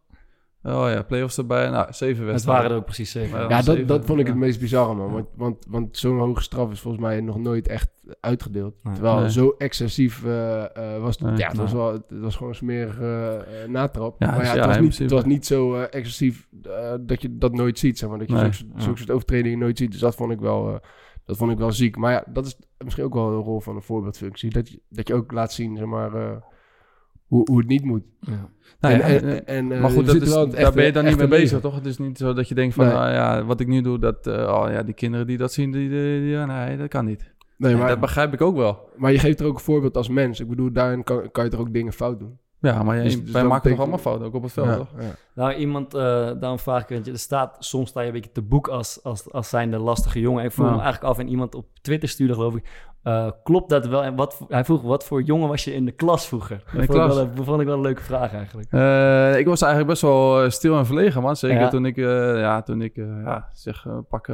Oh ja, play-offs erbij. Nou, zeven Het wedstrijden. waren er ook precies zeven. Ja. Ja, dat, zeven, dat vond ik ja. het meest bizarre, man. Want, want, want zo'n hoge straf is volgens mij nog nooit echt uitgedeeld. Nee. Terwijl Nee. zo excessief eh, eh, was het. Nee. ja, het was, wel, het was gewoon een smerige eh, natrap. Ja, maar ja, ja, het, was niet, het was niet zo eh, excessief eh, dat je dat nooit ziet. Zeg maar. Dat je Nee. zulke, Ja. zulke soort overtredingen nooit ziet. Dus dat vond ik wel, eh, dat vond ik wel ziek. Maar ja, dat is misschien ook wel een rol van een voorbeeldfunctie. Dat je, dat je ook laat zien, zeg maar... eh, hoe, hoe het niet moet. Ja. Nou ja, en, eh, en, en, eh, maar goed, we dat is, daar echte- ben je dan niet mee bezig, toch? Het is niet zo dat je denkt van, Nee. nou ja, wat ik nu doe, dat, eh, oh ja, die kinderen die dat zien, die, die, die- ja, nee, dat kan niet. Nee, maar, dat begrijp ik ook wel. maar je geeft er ook een voorbeeld als mens. Ik bedoel, daarin kan, kan je toch ook dingen fout doen. Ja, maar jij- Dus- dus wij maken toch betekent- allemaal fouten, ook op het veld, ja, toch? ja. Nou, iemand, eh, daarom vraag ik, want je, er staat, soms sta je een beetje te boek als, als, als zijnde lastige jongen. Ik vroeg Ja. me eigenlijk af en iemand op Twitter stuurde, geloof ik, eh, klopt dat wel? En wat, hij vroeg, wat voor jongen was je in de klas vroeger? Dat vond, ik wel, een- vond ik wel een leuke vraag eigenlijk. Eh, ik was eigenlijk best wel stil en verlegen, man. Zeker Ja. toen ik, eh, ja, toen ik, eh, ja, zeg, pak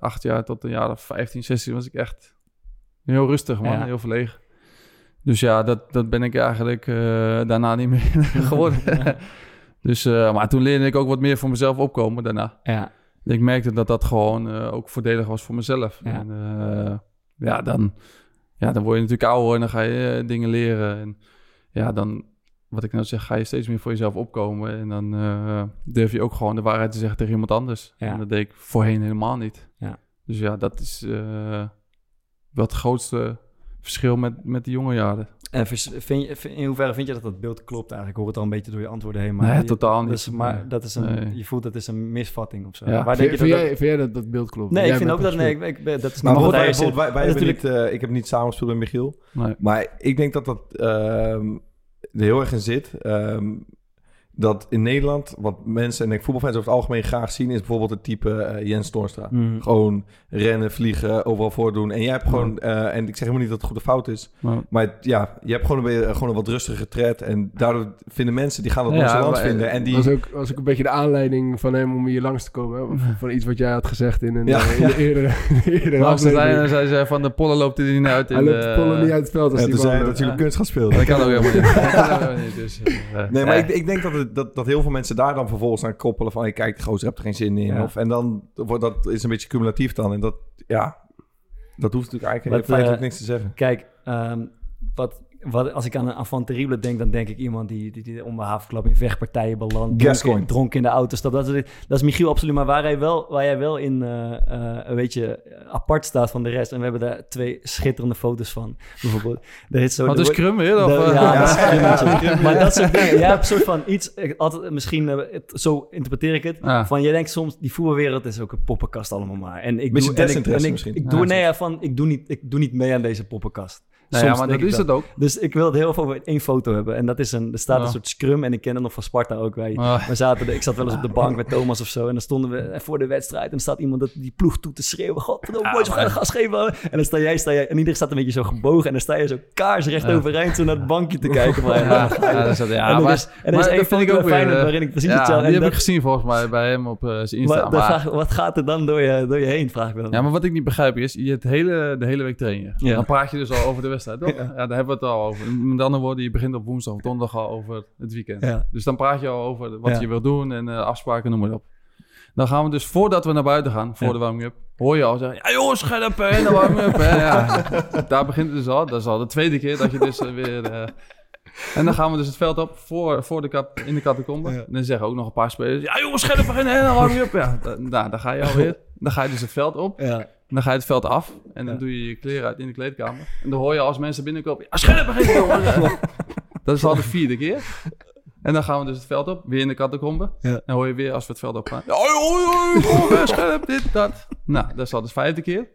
acht jaar tot een jaar of 15, 16 was ik echt heel rustig, man. Ja. Heel verlegen. Dus ja, dat, dat ben ik eigenlijk eh, daarna niet meer [LAUGHS] geworden. [LAUGHS] dus, eh, maar toen leerde ik ook wat meer voor mezelf opkomen daarna. Ja, Ik merkte dat dat gewoon eh, ook voordelig was voor mezelf. Ja. En ja, dan, ja, dan word je natuurlijk ouder en dan ga je dingen leren. En ja, dan, wat ik nou zeg, ga je steeds meer voor jezelf opkomen. En dan durf je ook gewoon de waarheid te zeggen tegen iemand anders. Ja. En dat deed ik voorheen helemaal niet. Ja. Dus ja, dat is wel het grootste verschil met, met de jonge jaren. en vind je, in hoeverre vind je dat dat beeld klopt eigenlijk? Ik hoor het al een beetje door je antwoorden heen. Maar Nee, je- totaal niet. Dus, maar dat is een, Nee. je voelt dat is een misvatting of zo. Ja. Waar Vind, denk je vind dat jij, dat- vind jij dat dat beeld klopt? Nee, Jij ik vind ook dat... Nee, ik, ik, dat is Maar goed, wij, hebben niet, eh, ik heb niet samengespeeld met Michiel. Nee. Maar ik denk dat dat ehm, er heel erg in zit. Ehm, dat in Nederland, wat mensen en ik voetbalfans over het algemeen graag zien, is bijvoorbeeld het type eh, Jens Toornstra. Mhm. Gewoon rennen, vliegen, overal voordoen. En jij hebt gewoon, eh, en ik zeg helemaal niet dat het goed of fout is, Maar- maar het- ja, je hebt gewoon een, beetje- gewoon een wat rustige tred. En daardoor vinden mensen, die gaan dat Ja, nonchalant maar- vinden. En die, was, ook, was ook een beetje de aanleiding van hem om hier langs te komen. Hè? Van, van iets wat jij had gezegd in een Ja. eh, in de eerdere, [LAUGHS] eerdere aflevering. zei, ze van de pollen loopt hij er niet uit. Hij in loopt de- pollen niet uit het veld als en die toen zei man, hij eh, natuurlijk kunst gaat spelen. Dat kan ook helemaal niet. Dat kan ook helemaal niet. Dus, Nee, maar ik, ik denk dat, het, dat, dat heel veel mensen daar dan vervolgens aan koppelen van... Hey, kijk, de gozer hebt er geen zin in. Ja. Of, en dan wordt dat is een beetje cumulatief dan. En dat, ja, dat hoeft natuurlijk eigenlijk Wat, feitelijk eh, niks te zeggen. Kijk, ehm, wat, wat, als ik aan een enfant terrible denk, dan denk ik iemand die, die, die om de havenklap in vechtpartijen belandt. Gascoigne. Dronken, dronken in de auto stapt. Dat is, dat is Michiel absoluut. Maar waar, hij wel, waar jij wel in eh, eh, een beetje apart staat van de rest. En we hebben daar twee schitterende foto's van. Bijvoorbeeld. Er is zo, Wat is Krum weer? Of, de- ja, Ja. dat is Krummetje. Maar dat soort dingen. Jij hebt een soort van iets, altijd misschien, eh, het- zo interpreteer ik het. Ja. Van je denkt soms, die voetbalwereld is ook een poppenkast allemaal maar. En ik Beetje doe, en ik, desinteresse en ik, misschien. ik Ja, doe, nee, ja, van, ik, doe niet, ik doe niet mee aan deze poppenkast. Nou ja, maar dat ik is het ook. Dus ik wil het heel veel over één foto hebben. En dat is een, er staat een soort scrum en ik ken het nog van Sparta ook. Wij, Ah. we zaten, ik zat wel eens op de bank met Thomas of zo. En dan stonden we voor de wedstrijd. En dan staat iemand dat, die ploeg toe te schreeuwen. Godverdomme, boys, we gaan gas geven. En dan sta jij, sta jij, en iedereen staat een beetje zo gebogen. En dan sta je zo kaarsrecht Ja. overeind zo naar het bankje te kijken. Maar, Ja, ja, dat is ja, en er is, en er maar één ik foto weer, eh, waarin ik precies hetzelfde... die heb ik dat- gezien volgens mij bij hem op eh, zijn Insta. maar, dan maar- vraag ik, wat gaat er dan door je, door je heen, vraag ik me dan. Ja, maar wat ik niet begrijp is, je het hele, de hele week train je. Ja. Dan praat je dus al over de wedstrijd, toch? Ja. Ja. daar hebben we het al over. Met andere woorden, je begint op woensdag of donderdag al over het weekend. Ja. Dus dan praat je al over wat je wil doen en eh, afspraken, noem maar op. Dan gaan we dus, voordat we naar buiten gaan, voor de warming-up, hoor je al zeggen, ja jongens, scherp hè, de warming-up. [LAUGHS] Ja. Daar begint het dus al. Dat is al de tweede keer dat je dus eh, weer... eh, en dan gaan we dus het veld op voor, voor de kap, in de catacombe. Ja. En dan zeggen ook nog een paar spelers, ja jongens, scherp beginnen, hè, de warming-up. Ja, nou, dan ga je alweer. Dan ga je dus het veld op. Ja. En dan ga je het veld af en dan Ja. doe je je kleren uit in de kleedkamer. En dan hoor je als mensen binnenkomen, ja, scherp. [LAUGHS] Dat is al de vierde keer. En dan gaan we dus het veld op, weer in de catacombe. Ja. En dan hoor je weer als we het veld op gaan. Ja, hoi, hoi, scherp, dit, dat. Nou, dat is al de vijfde keer.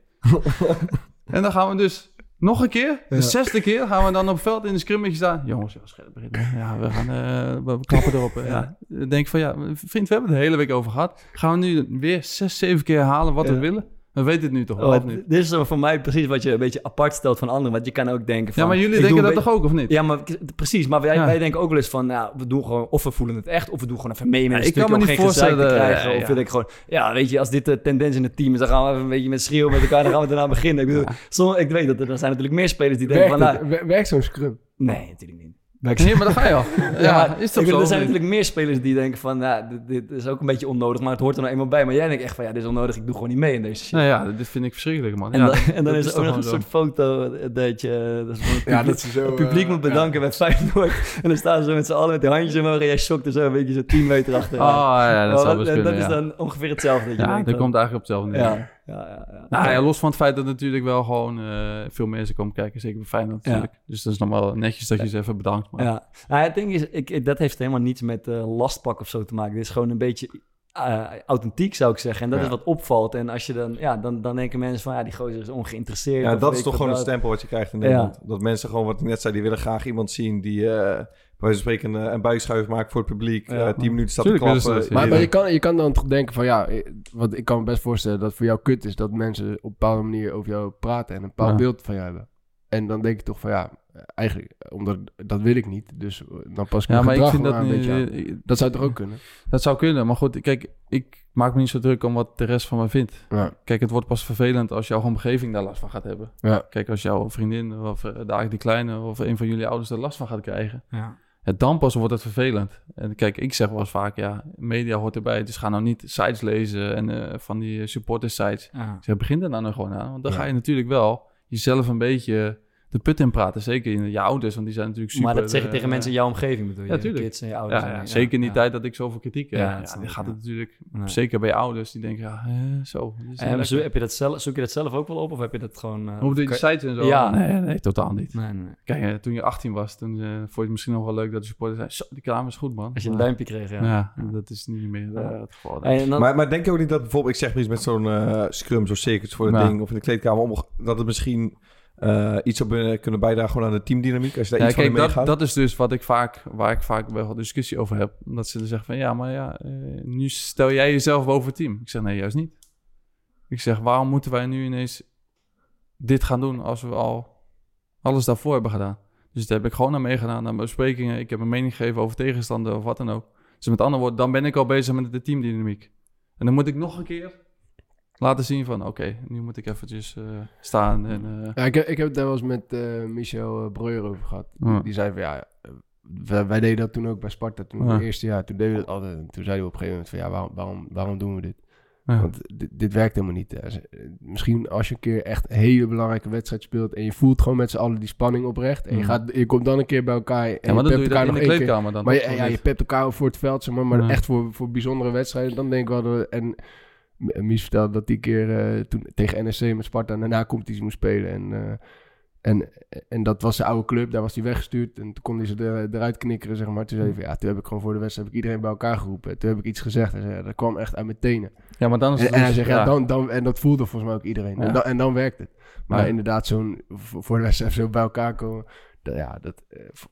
en dan gaan we dus nog een keer, de Ja. zesde keer, gaan we dan op het veld in de scrimmage staan. Jongens, ja, scherp beginnen. Ja, we gaan, eh, we klappen erop. hè. Ja. Dan denk van, ja, vriend, we hebben het de hele week over gehad. Gaan we nu weer zes, zeven keer herhalen wat Ja. we willen? We weten het nu toch wel, Oh, niet? dit is voor mij precies wat je een beetje apart stelt van anderen. Want je kan ook denken van... Ja, maar jullie ik denken dat toch ook, of niet? Ja, maar precies. Maar wij, Ja. wij denken ook wel eens van, nou, we doen gewoon, of we voelen het echt, of we doen gewoon even mee met Ja, een ik stukje kan me om niet geen gezeik te voorstellen, krijgen. ja, Of ja. wil ik gewoon, ja, weet je, als dit de tendens in het team is, dan gaan we even een beetje met schreeuwen met elkaar, dan gaan we eraan beginnen. Ik bedoel, soms, ik weet dat er, er zijn natuurlijk meer spelers die denken Werkt, van, het? nou, Wer- werkt zo'n scrum? nee, natuurlijk niet. Nee, maar dan ga je al. [LAUGHS] Ja, Ja, is toch zo? er zijn natuurlijk meer spelers die denken van, nou, dit, dit is ook een beetje onnodig, maar het hoort er nou eenmaal bij. Maar jij denkt echt van, ja, dit is onnodig, ik doe gewoon niet mee in deze shit. Nou ja, dit vind ik verschrikkelijk, man. En, ja, dan, en dan dat is er ook nog een soort foto dat je dat [LAUGHS] Ja, publiek, dat zo... het publiek eh, moet bedanken bij Feyenoord. En dan staan ze zo met z'n allen met die handjes omhoog en jij schokt er zo een beetje zo 10 meter achter. Oh ja, dat Maar zou wat- best en kunnen, dat is ja. dan ongeveer hetzelfde. Dat je Ja, denkt dat komt eigenlijk op hetzelfde neer. Ja. Nou los van het feit dat natuurlijk wel gewoon eh, veel mensen komen kijken, zeker bij Feyenoord natuurlijk. Dus dat is nog wel netjes dat je ze even bedankt. Maar Ja. Nou, het ding is, ik, ik- dat heeft helemaal niets met eh, lastpak of zo te maken. Dit is gewoon een beetje eh, authentiek, zou ik zeggen. En dat Ja. is wat opvalt. En als je dan, ja, dan, dan denken mensen van, ja, die gozer is ongeïnteresseerd. Ja, dat is toch gewoon een stempel wat je krijgt in Ja. Nederland. Dat mensen gewoon, wat ik net zei, die willen graag iemand zien die eh bij wijze van spreken een, een buikschuif maakt voor het publiek. Ja. eh, tien minuten staat Tuurlijk te klappen. Maar, je, kan, je kan dan toch denken van ja, want ik kan me best voorstellen dat voor jou kut is dat mensen op een bepaalde manier over jou praten en een bepaald Ja. beeld van jou hebben. En dan denk je toch van ja, eigenlijk, eh, omdat dat wil ik niet, dus eh, dan pas ik ja, mijn maar ik gedrag vind dat maar een niet... beetje aan. eh, Dat zou toch ook kunnen? Dat zou kunnen, maar goed, kijk, ik maak me niet zo druk om wat de rest van me vindt. Ja. Kijk, het wordt pas vervelend als jouw omgeving daar last van gaat hebben. Ja. Kijk, als jouw vriendin of uh, daar die kleine of een van jullie ouders er last van gaat krijgen. Ja. Ja, dan pas wordt het vervelend. En kijk, ik zeg wel eens vaak, ja, media hoort erbij. Dus ga nou niet sites lezen en eh, van die supporters sites. Ja. Ik zeg, begin er nou nog gewoon aan. Want dan Ja. ga je natuurlijk wel jezelf een beetje de put in praten. Zeker in je ouders, want die zijn natuurlijk super... maar dat zeg je eh, tegen mensen in jouw omgeving, bedoel je? Ja, Je tuurlijk. kids en je ouders. Ja, en- ja, zeker in die ja. tijd dat ik zoveel kritiek heb. Ja, dan gaat ja. het natuurlijk... Nee. Zeker bij ouders die denken, ja, eh, zo. En zo, heb je dat zelf, zoek je dat zelf ook wel op of heb je dat gewoon... eh, Hoe doe je de sites en zo? Ja. Nee, nee, totaal niet. Nee, nee. Kijk, eh, toen je 18 was, toen eh, vond je het misschien nog wel leuk dat de supporters zei... Zo, die kamer is goed, man. Als je een duimpje kreeg, ja. Ja, dat is niet meer eh, Ja. het geval. En dan, Maar, maar denk je ook niet dat bijvoorbeeld, ik zeg maar iets met zo'n eh, scrum, zo'n circuit voor het Ja. ding of in de kleedkamer, om, dat het misschien eh, iets zou kunnen- kunnen bijdragen gewoon aan de teamdynamiek, als je daar Ja, iets van kijk, in dat, dat is dus wat ik vaak, waar ik vaak wel discussie over heb. Omdat ze dan zeggen van, ja, maar ja, eh, nu stel jij jezelf boven het team. Ik zeg, nee, juist niet. Ik zeg, waarom moeten wij nu ineens dit gaan doen als we al alles daarvoor hebben gedaan? Dus daar heb ik gewoon aan meegedaan, aan besprekingen. Ik heb een mening gegeven over tegenstander of wat dan ook. Dus met andere woorden, dan ben ik al bezig met de teamdynamiek. En dan moet ik nog een keer laten zien van, oké, nu moet ik eventjes eh, staan en... eh, Ja, ik, heb, ik heb het daar wel eens met eh, Michel Breuer over gehad. Ja. Die zei van ja, wij, wij deden dat toen ook bij Sparta. Toen Ja. het eerste jaar, toen deden we dat altijd. En toen zei hij op een gegeven moment van ja, waarom, waarom, waarom doen we dit? ja. Want dit, dit werkt helemaal niet. Misschien als je een keer echt een hele belangrijke wedstrijd speelt en je voelt gewoon met z'n allen die spanning oprecht. En je, Mhm. gaat, je komt dan een keer bij elkaar en Ja, maar je pept elkaar dat in nog de kleedkamer dan. Maar je, ja, je pept elkaar voor het veld, zeg maar, maar echt voor, voor bijzondere wedstrijden. Dan denk ik wel dat... En Mies vertelde dat die keer eh, toen tegen NSC met Sparta daarna competitie moest spelen. En, eh, En, en dat was zijn oude club, daar was hij weggestuurd. En toen kon hij ze er, eruit knikkeren, zeg maar. Toen zei hij van, ja, toen heb ik gewoon voor de wedstrijd heb ik iedereen bij elkaar geroepen. Toen heb ik iets gezegd. Hij zei, ja, dat kwam echt uit mijn tenen. Ja, maar dan is En, het en hij dus- zegt, ja, dan, dan, en dat voelde volgens mij ook iedereen. Ja. En, dan, en dan werkt het. Maar Ja. inderdaad, zo'n voor voor de wedstrijd zo bij elkaar komen. Dat, ja, dat,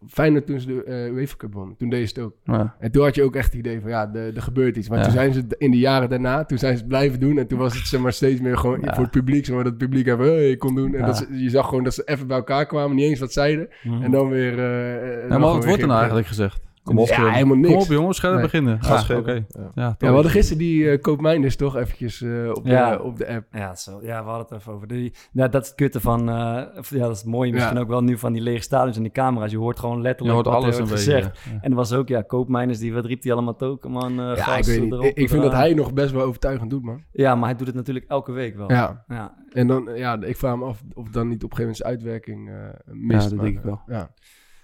Feyenoord toen ze de eh UEFA Cup wonnen, toen deed ze het ook. Ja. En toen had je ook echt het idee van, ja, er, gebeurt iets. Maar Ja. toen zijn ze in de jaren daarna, toen zijn ze het blijven doen. En toen was het zeg maar steeds meer gewoon Ja. voor het publiek. Zeg maar, dat het publiek even, hey, kon doen. En dat ze, je zag gewoon dat ze even bij elkaar kwamen, niet eens wat zeiden. Mhm. En dan weer... eh, dan maar wat wordt er nou eigenlijk gezegd? Kom op. Ja, helemaal niks. Kom op jongens, ga Nee. beginnen. Gas Ah, oké. Ja. Ja, Ja, we hadden gisteren die eh Koopmijnders toch eventjes eh, op, de, Ja. op de app. Ja, zo, ja, we hadden het even over. Die, ja, dat is het kutte van... eh, of, ja, dat is mooi misschien Ja. ook wel nu van die lege stadions en die camera's. Je hoort gewoon Je letterlijk hoort wat alles er een wordt beetje. gezegd. En er was ook, ja, koopmijners, die, wat riep die allemaal token, man? Ja, ik weet niet. erop, Ik, ik vind dat hij nog best wel overtuigend doet, man. Ja, maar hij doet het natuurlijk elke week wel. Ja. ja. En dan, ja, ik vraag me af of dan niet op een gegeven moment zijn uitwerking eh mist. Ja, dat maar, denk ik wel. Ja.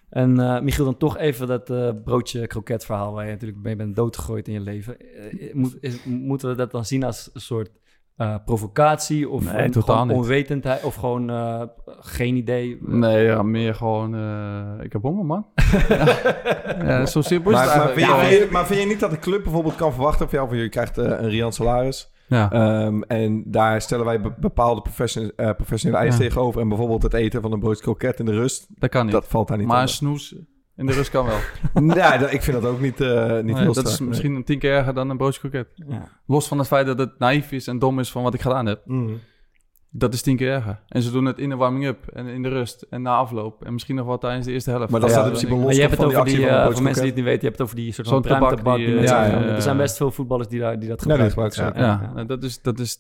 En eh, Michiel, dan toch even dat eh, broodje kroket verhaal waar je natuurlijk mee bent doodgegooid in je leven. Eh, moet, is, moeten we dat dan zien als een soort eh, provocatie of Nee, een- totaal gewoon niet. onwetendheid of gewoon eh, geen idee? Nee, ja, meer gewoon... eh, ik heb honger, man. [LAUGHS] ja, zo simpel is Maar, het maar, vind je, Ja, vind je- maar vind je niet dat de club bijvoorbeeld kan verwachten van jou... van je krijgt eh, een Rian salaris... ja. Ehm, en daar stellen wij be- bepaalde profession- eh, professionele eisen Ja. tegenover. En bijvoorbeeld het eten van een broodje kroket in de rust, dat kan niet. dat valt daar niet maar snoes in de rust kan wel. [LAUGHS] Nee, ik vind dat ook niet, eh, niet Nee, heel dat is misschien een tien keer erger dan een broodje kroket. Ja. Los van het feit dat het naïef is en dom is van wat ik gedaan heb. Nee. Dat is tien keer erger. En ze doen het in de warming-up en in de rust en na afloop. En misschien nog wel tijdens de eerste helft. Maar dat Ja, staat in principe los je hebt het van die over die, actie van eh, voor mensen die het niet weten, je hebt het over die soort van pruimtabak. die, Die, eh, mensen ja, gebruiken. ja, Er zijn best veel voetballers die, daar, die dat gebruiken. Ja. Ja. nou, dat is, dat is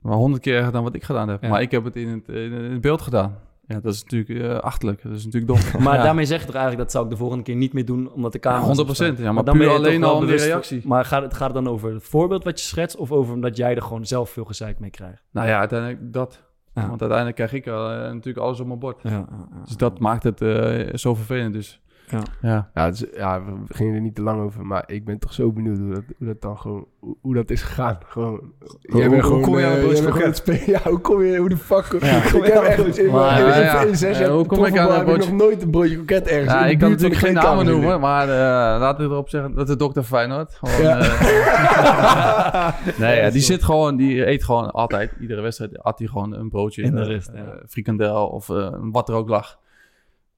maar honderd keer erger dan wat ik gedaan heb. Ja. Maar ik heb het in het, in het beeld gedaan. Ja, dat is natuurlijk eh, achterlijk. Dat is natuurlijk dom. [LAUGHS] Maar ja. daarmee zeg je toch eigenlijk, dat zou ik de volgende keer niet meer doen, omdat de camera... Ja, 100%, ja, maar dan puur ben je toch alleen al bewust- reactie. Maar gaat het, gaat het dan over het voorbeeld wat je schetst, of over omdat jij er gewoon zelf veel gezeik mee krijgt? Nou ja, uiteindelijk dat. Ja. Want uiteindelijk krijg ik eh, natuurlijk alles op mijn bord. Ja, ja, ja. Dus dat maakt het eh, zo vervelend. Dus Ja. ja. Ja, is- ja, we gingen er niet te lang over, maar ik ben toch zo benieuwd hoe dat, hoe dat dan gewoon, hoe, hoe dat is gegaan. Gewoon, Hoe- hoe kom je aan een eh, broodje kroket? gewoon [LAUGHS] Ja, hoe kom je, hoe de fuck, Ja. ik heb echt in, Maar, in, ja, in zes ja, jaar hoe kom ik aan broodje- nog nooit een broodje kroket ergens Ja, ik kan natuurlijk geen namen noemen, maar eh laten we erop zeggen dat de dokter Feyenoord gewoon... Ja. eh, [LAUGHS] nee, ja, die zit gewoon, die eet gewoon altijd, iedere wedstrijd had hij gewoon een broodje. In de eh, frikandel of wat er ook lag.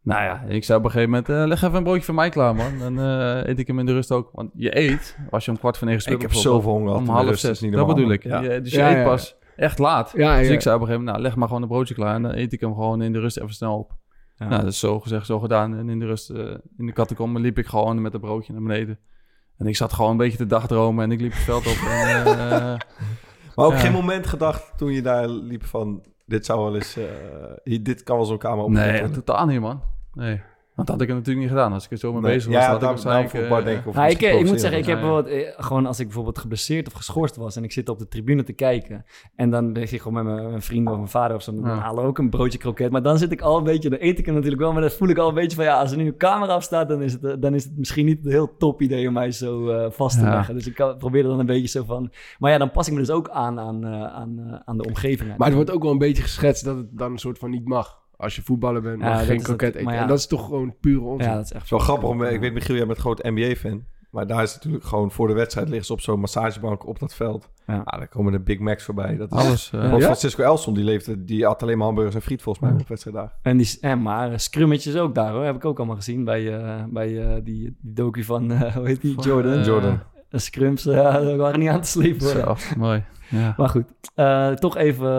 Nou ja, ik zei op een gegeven moment, eh, leg even een broodje voor mij klaar man. Dan eh, eet ik hem in de rust ook. Want je eet, als je om kwart voor negen speelt Ik heb zoveel honger om half rust, dat zes. niet Dat bedoel ik. man. Ja. Je- dus je Ja, eet ja. pas echt laat. Ja, Dus ja. ik zei op een gegeven moment, nou leg maar gewoon een broodje klaar. En dan eet ik hem gewoon in de rust even snel op. Ja. Nou, dat is zo gezegd, zo gedaan. En in de rust, eh, in de catacombe liep ik gewoon met een broodje naar beneden. En ik zat gewoon een beetje te dagdromen en ik liep het veld op. En, eh, [LAUGHS] Maar ook Ja. geen moment gedacht toen je daar liep van... Dit zou wel eens... eh, dit kan wel zo'n kamer op. nee, totaal niet, man. Nee. Want dat had ik het natuurlijk niet gedaan. Als ik er zo mee bezig was, ja, had ik waarschijnlijk... eh, denk ik. Of Nou, ik, misschien ik moet zeggen, ik heb wel eh, gewoon als ik bijvoorbeeld geblesseerd of geschorst was en ik zit op de tribune te kijken en dan lig ik gewoon met mijn, mijn vrienden of mijn vader of zo, dan Ja. halen we ook een broodje kroket. Maar dan zit ik al een beetje, dan eet ik hem natuurlijk wel, maar dan voel ik al een beetje van ja, als er nu een camera afstaat, dan is het, eh, dan is het misschien niet een heel top idee om mij zo eh, vast te Ja. leggen. Dus ik kan- probeer er dan een beetje zo van, maar ja, dan pas ik me dus ook aan aan, eh, aan, eh, aan de omgeving. Maar het wordt ook wel een beetje geschetst dat het dan een soort van niet mag. Als je voetballer bent, Ja, mag je dat geen kroket eten. maar ja. En dat is toch gewoon pure onzin. ja, dat is echt wel grappig, om, Ja. ik weet Michiel, jij bent een groot NBA-fan. Maar daar is natuurlijk gewoon voor de wedstrijd liggen ze op zo'n massagebank op dat veld. Ja. Ja. daar komen de Big Macs voorbij. Dat is, Alles. eh, Want Ja? Francisco Elson, die, leefde, die had alleen maar hamburgers en friet volgens mij op wedstrijddagen. En die, en maar scrummetjes ook daar hoor, heb ik ook allemaal gezien bij, eh, bij eh, die, die docu van, eh, hoe heet die, Jordan. eh, Jordan. Scrums eh, daar waren niet aan te slepen. hoor. Zo, mooi. Ja. Maar goed, eh, toch even,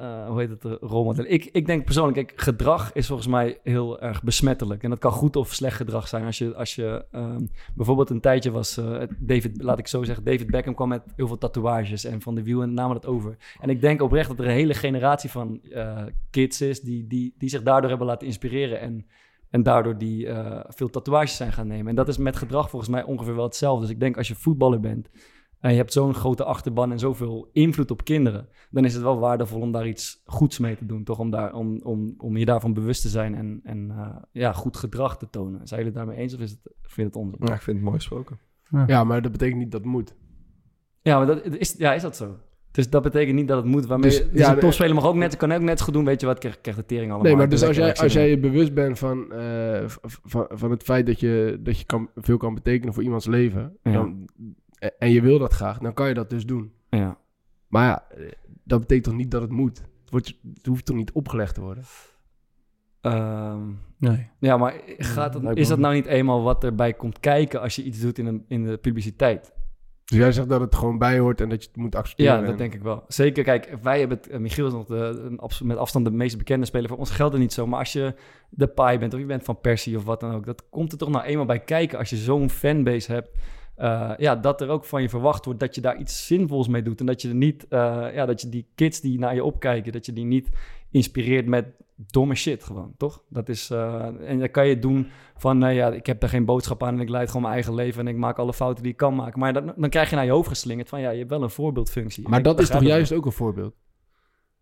eh, hoe heet het, uh, rolmodel. Ik, ik denk persoonlijk, gedrag is volgens mij heel erg besmettelijk. En dat kan goed of slecht gedrag zijn. Als je, als je ehm, bijvoorbeeld een tijdje was, eh, David, laat ik zo zeggen, David Beckham kwam met heel veel tatoeages. En van de wiel en namen dat over. En ik denk oprecht dat er een hele generatie van eh, kids is die, die, die zich daardoor hebben laten inspireren. En, en daardoor die eh, veel tatoeages zijn gaan nemen. En dat is met gedrag volgens mij ongeveer wel hetzelfde. Dus ik denk als je voetballer bent en je hebt zo'n grote achterban en zoveel invloed op kinderen, dan is het wel waardevol om daar iets goeds mee te doen, toch? Om, daar, om, om, om je daarvan bewust te zijn en, en eh, ja, goed gedrag te tonen. Zijn jullie het daarmee eens of is het, vind je het onzin? Ja, ik vind het mooi gesproken. Ja, maar dat betekent niet dat het moet. Ja, maar dat, is, ja, is dat zo? Dus dat betekent niet dat het moet. Waarmee, Dus, dus, ja, een topspeler mag ook net, kan ook net zo goed doen. Weet je wat, krijgt krijgt de tering allemaal. Nee, maar dus als jij, als jij je bewust bent van, eh, van, van het feit dat je, dat je kan, veel kan betekenen voor iemands leven, Ja. dan, en je wil dat graag, dan kan je dat dus doen. Ja. Maar ja, eh, dat betekent toch niet dat het moet? Het, wordt, het hoeft toch niet opgelegd te worden? Ehm, Nee. ja, maar gaat het, Lijkt is dat nou niet eenmaal wat erbij komt kijken als je iets doet in, een, in de publiciteit? Dus jij zegt dat het gewoon bij hoort en dat je het moet accepteren. Ja, dat en- denk ik wel. Zeker, kijk, wij hebben het, eh, Michiel is nog de, met afstand de meest bekende speler. Voor ons geldt het niet zo. Maar als je de Pai bent of je bent van Persie of wat dan ook, dat komt er toch nou eenmaal bij kijken als je zo'n fanbase hebt. Eh, ja, dat er ook van je verwacht wordt dat je daar iets zinvols mee doet. En dat je er niet, eh, ja, dat je die kids die naar je opkijken, dat je die niet inspireert met domme shit gewoon, toch? Dat is, eh, en dan kan je het doen van, eh, ja, ik heb daar geen boodschap aan en ik leid gewoon mijn eigen leven en ik maak alle fouten die ik kan maken. Maar dan, dan krijg je naar je hoofd geslingerd van, ja, je hebt wel een voorbeeldfunctie. Maar dat is toch juist ook een voorbeeld?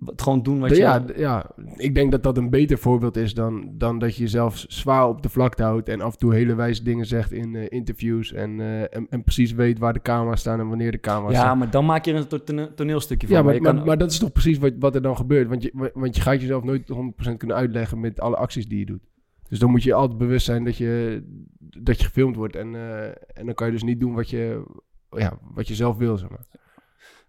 Het gewoon doen wat je... ja, ja, ik denk dat dat een beter voorbeeld is dan, dan dat je jezelf zwaar op de vlakte houdt en af en toe hele wijze dingen zegt in eh, interviews en, eh, en, en precies weet waar de camera's staan en wanneer de camera's Ja, staan. maar dan maak je er een to- tone- toneelstukje van. Ja, maar, maar, kan- maar dat is toch precies wat, wat er dan gebeurt. Want je, want je gaat jezelf nooit 100% kunnen uitleggen met alle acties die je doet. Dus dan moet je altijd bewust zijn dat je, dat je gefilmd wordt. En, eh, en dan kan je dus niet doen wat je, ja, wat je zelf wil, zeg maar.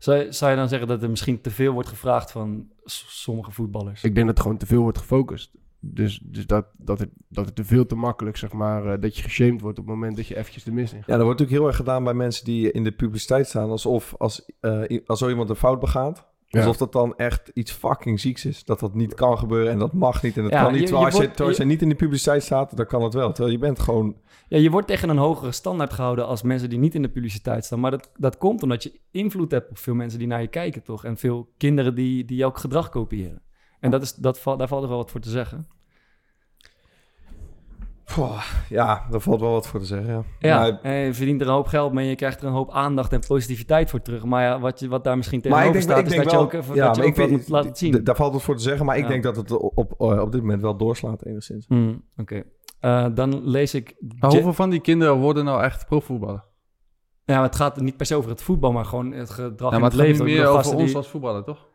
Zou, je- zou je dan zeggen dat er misschien te veel wordt gevraagd van sommige voetballers? Ik denk dat er gewoon te veel wordt gefocust. Dus, dus dat, dat, het, dat het te veel te makkelijk, zeg maar, eh, dat je geshamed wordt op het moment dat je eventjes de mis in gaat. Ja, dat wordt natuurlijk heel erg gedaan bij mensen die in de publiciteit staan. Alsof als, eh, i- als zo iemand een fout begaat. Alsof dat dan echt iets fucking zieks is. Dat dat niet kan gebeuren en dat mag niet. En dat Ja, kan niet. je- je als je, wordt- als je- niet in de publiciteit staat, dan kan het wel. Terwijl je bent gewoon... Ja, je wordt tegen een hogere standaard gehouden als mensen die niet in de publiciteit staan. Maar dat, dat komt omdat je invloed hebt op veel mensen die naar je kijken, toch? En veel kinderen die, die jouw gedrag kopiëren. En dat is, dat daar valt er wel wat voor te zeggen. Poh, ja, daar valt wel wat voor te zeggen. Ja. Ja, Maar- en je verdient er een hoop geld mee. Je krijgt er een hoop aandacht en positiviteit voor terug. Maar ja, wat, je, wat daar misschien Maar ik tegenover denk, staat, ik is denk dat wel, je ook, ja, dat je maar ook ik wat weet- moet laten zien. Daar valt het voor te zeggen, maar ik Ja. denk dat het op, op, eh, op dit moment wel doorslaat enigszins. Hmm, Oké. Eh, dan lees ik... Maar hoeveel van die kinderen worden nou echt profvoetballer? Ja, het gaat niet per se over het voetbal, maar gewoon het gedrag Ja, in maar het het gaat leven. meer over ons die- als voetballer, toch?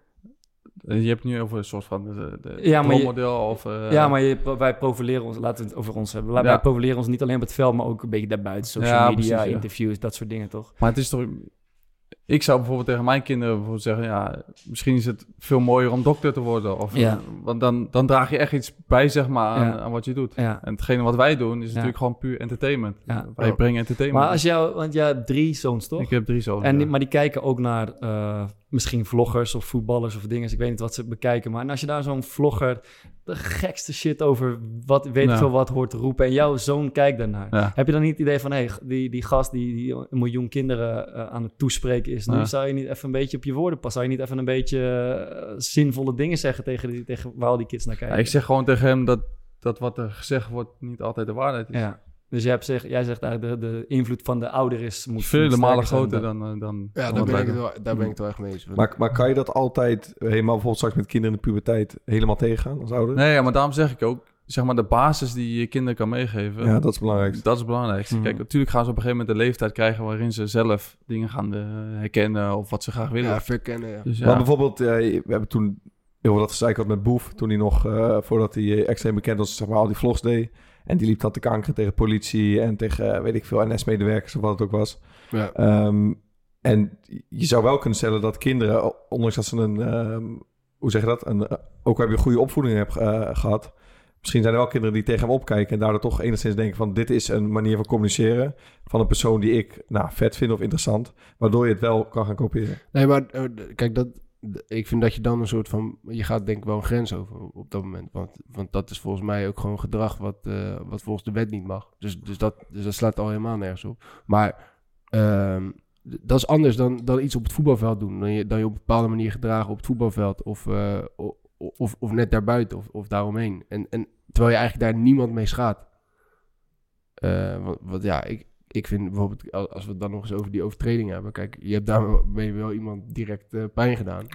Eh, Je hebt het nu over een soort van de, de Ja, maar je- of... eh, ja, maar je, wij profileren ons, laten we het over ons hebben. Wij Ja. profileren ons niet alleen op het veld, maar ook een beetje daarbuiten. Social Ja, media, precies, interviews, dat soort dingen, toch? Maar het is toch... Ik zou bijvoorbeeld tegen mijn kinderen bijvoorbeeld zeggen... Ja, misschien is het veel mooier om dokter te worden. Of, Ja. Want dan, dan draag je echt iets bij, zeg maar, aan, Ja. aan wat je doet. Ja. En hetgene wat wij doen is natuurlijk gewoon puur entertainment. Ja. Wij brengen entertainment. Maar als jou, want jij hebt drie zoons, toch? Ik heb drie zoons. En maar die kijken ook naar eh, misschien vloggers of voetballers of dingen. Ik weet niet wat ze bekijken. Maar en als je daar zo'n vlogger de gekste shit over wat weet ik veel wat hoort te roepen en jouw zoon kijkt daarnaar. Heb je dan niet het idee van, hé, die, die gast die, die een miljoen kinderen eh, aan het toespreken is, nu Ja. zou je niet even een beetje op je woorden passen? Zou je niet even een beetje eh, zinvolle dingen zeggen tegen, die, tegen waar al die kids naar Ja, kijken? ik zeg gewoon tegen hem dat, dat wat er gezegd wordt niet altijd de waarheid is. Ja. Dus jij, hebt zeg, jij zegt eigenlijk de, de invloed van de ouder is... Moet, Vele malen groter dan, eh, dan Ja, dan daar ben, ik het doen. wel, daar ben ik het wel echt mee eens. Maar, maar kan je dat altijd helemaal bijvoorbeeld straks met kinderen in de puberteit helemaal tegengaan als ouder? Nee, ja, maar daarom zeg ik ook, zeg maar de basis die je kinderen kan meegeven, Ja, dat is belangrijk. dat is het belangrijkste. Mhm. Kijk, natuurlijk gaan ze op een gegeven moment de leeftijd krijgen waarin ze zelf dingen gaan eh, herkennen of wat ze graag willen. ja, verkennen, ja. Dus ja, Maar bijvoorbeeld, eh, we hebben toen heel veel dat gezeik had met Boef. Toen hij nog, eh, voordat hij eh, extreem bekend was, zeg maar, al die vlogs deed. En die liep dan te kanker tegen politie en tegen, weet ik veel, NS-medewerkers of wat het ook was. ja. Ehm, en je zou wel kunnen stellen dat kinderen, ondanks dat ze een, ehm, hoe zeg je dat, een, ook heb je een goede opvoeding hebt eh, gehad. Misschien zijn er wel kinderen die tegen hem opkijken en daardoor toch enigszins denken van dit is een manier van communiceren van een persoon die ik nou, vet vind of interessant, waardoor je het wel kan gaan kopiëren. Nee, maar eh, kijk, dat, ik vind dat je dan een soort van... Je gaat denk ik wel een grens over op dat moment. Want, want dat is volgens mij ook gewoon gedrag wat, eh, wat volgens de wet niet mag. Dus, dus, dat, dus dat slaat al helemaal nergens op. Maar ehm, dat is anders dan, dan iets op het voetbalveld doen. Dan je, dan je op een bepaalde manier gedragen op het voetbalveld. Of, eh, of, of net daarbuiten of, of daaromheen. En, en terwijl je eigenlijk daar niemand mee schaadt. Eh, want, want ja, ik, ik vind bijvoorbeeld, al- als we het dan nog eens over die overtreding hebben. Kijk, je hebt daarmee wel iemand direct eh, pijn gedaan.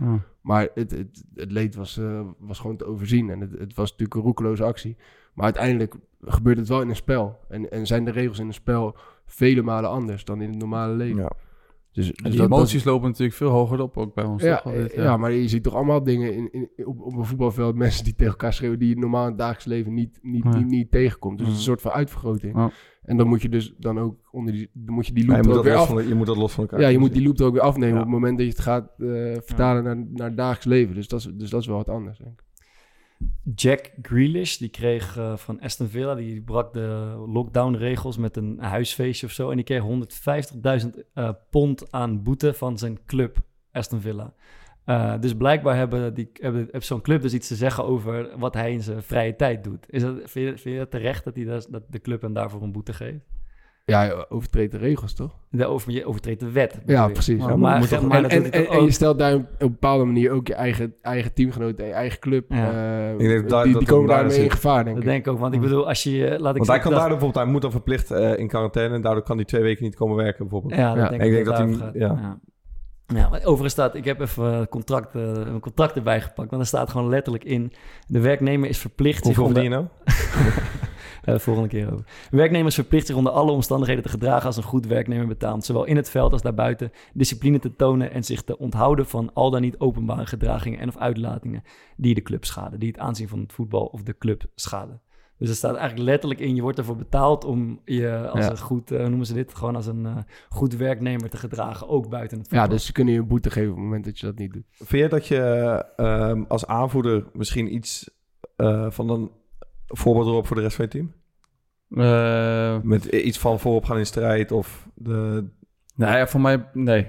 Maar het, het, het leed was, eh, was gewoon te overzien. En het, het was natuurlijk een roekeloze actie. Maar uiteindelijk gebeurt het wel in een spel. En, en zijn de regels in een spel vele malen anders dan in het normale leven. Ja. Dus, En dus die dat- dat- emoties lopen natuurlijk veel hoger op ook bij ons. ja, toch? Altijd, ja. maar je ziet toch allemaal dingen in, in, op, op een voetbalveld. Mensen die tegen elkaar schreeuwen. die je normaal in het dagelijks leven niet, niet, Ja. niet, niet tegenkomt. Dus het is een Mhm. soort van uitvergroting. Ja. En dan moet je dus dan ook onder die, dan moet je die Ja, loop je, er ook weer af. je moet dat los van elkaar Ja, je moet die loop er ook weer afnemen Ja. op het moment dat je het gaat eh, vertalen naar, naar het dagelijks leven. Dus dat, is, dus dat is wel wat anders, denk ik. Jack Grealish, die kreeg eh, van Aston Villa, die brak de lockdown-regels met een huisfeestje of zo. En die kreeg 150.000 eh, pond aan boete van zijn club, Aston Villa. Eh, dus blijkbaar hebben die, hebben, heeft zo'n club dus iets te zeggen over wat hij in zijn vrije tijd doet. Is dat, vind, je, dat terecht dat, hij dat, dat de club hem daarvoor een boete geeft? Ja, je overtreedt de regels, toch? De over, je overtreedt de wet. Ja, precies. Maar, maar, toch- maar en, dat en, je stelt daar op een bepaalde manier ook je eigen, eigen teamgenoten en je eigen club. Ja. eh, Ik denk dat- die, die komen daar daarmee in gevaar, denk Dat ik. denk ik ook, want ik bedoel, als je, eh, laat ik Want hij kan daardoor bijvoorbeeld, hij moet dan verplicht eh, in quarantaine en daardoor kan hij twee weken niet komen werken bijvoorbeeld. Ja, dat Ja. denk Ik ik, denk dat, dat dat hij- ja. Overigens staat, ik heb even contract, eh, een contract erbij gepakt, want er staat gewoon letterlijk in, de werknemer is verplicht zich Hoeveel je nou? [LAUGHS] Eh, volgende keer over. De werknemer is verplicht zich onder alle omstandigheden te gedragen als een goed werknemer betaamt, zowel in het veld als daarbuiten, discipline te tonen en zich te onthouden van al dan niet openbare gedragingen en of uitlatingen die de club schaden, die het aanzien van het voetbal of de club schaden. Dus er staat eigenlijk letterlijk in, je wordt ervoor betaald om je als Ja. een goed, eh, hoe noemen ze dit, gewoon als een eh, goed werknemer te gedragen, ook buiten het voetbal. Ja, dus ze kunnen je een boete geven op het moment dat je dat niet doet. Vind je dat je ehm, als aanvoerder misschien iets eh, van een voorbeeld erop voor de rest van je team? Eh, Met iets van voorop gaan in strijd of de... nou ja, voor mij, nee.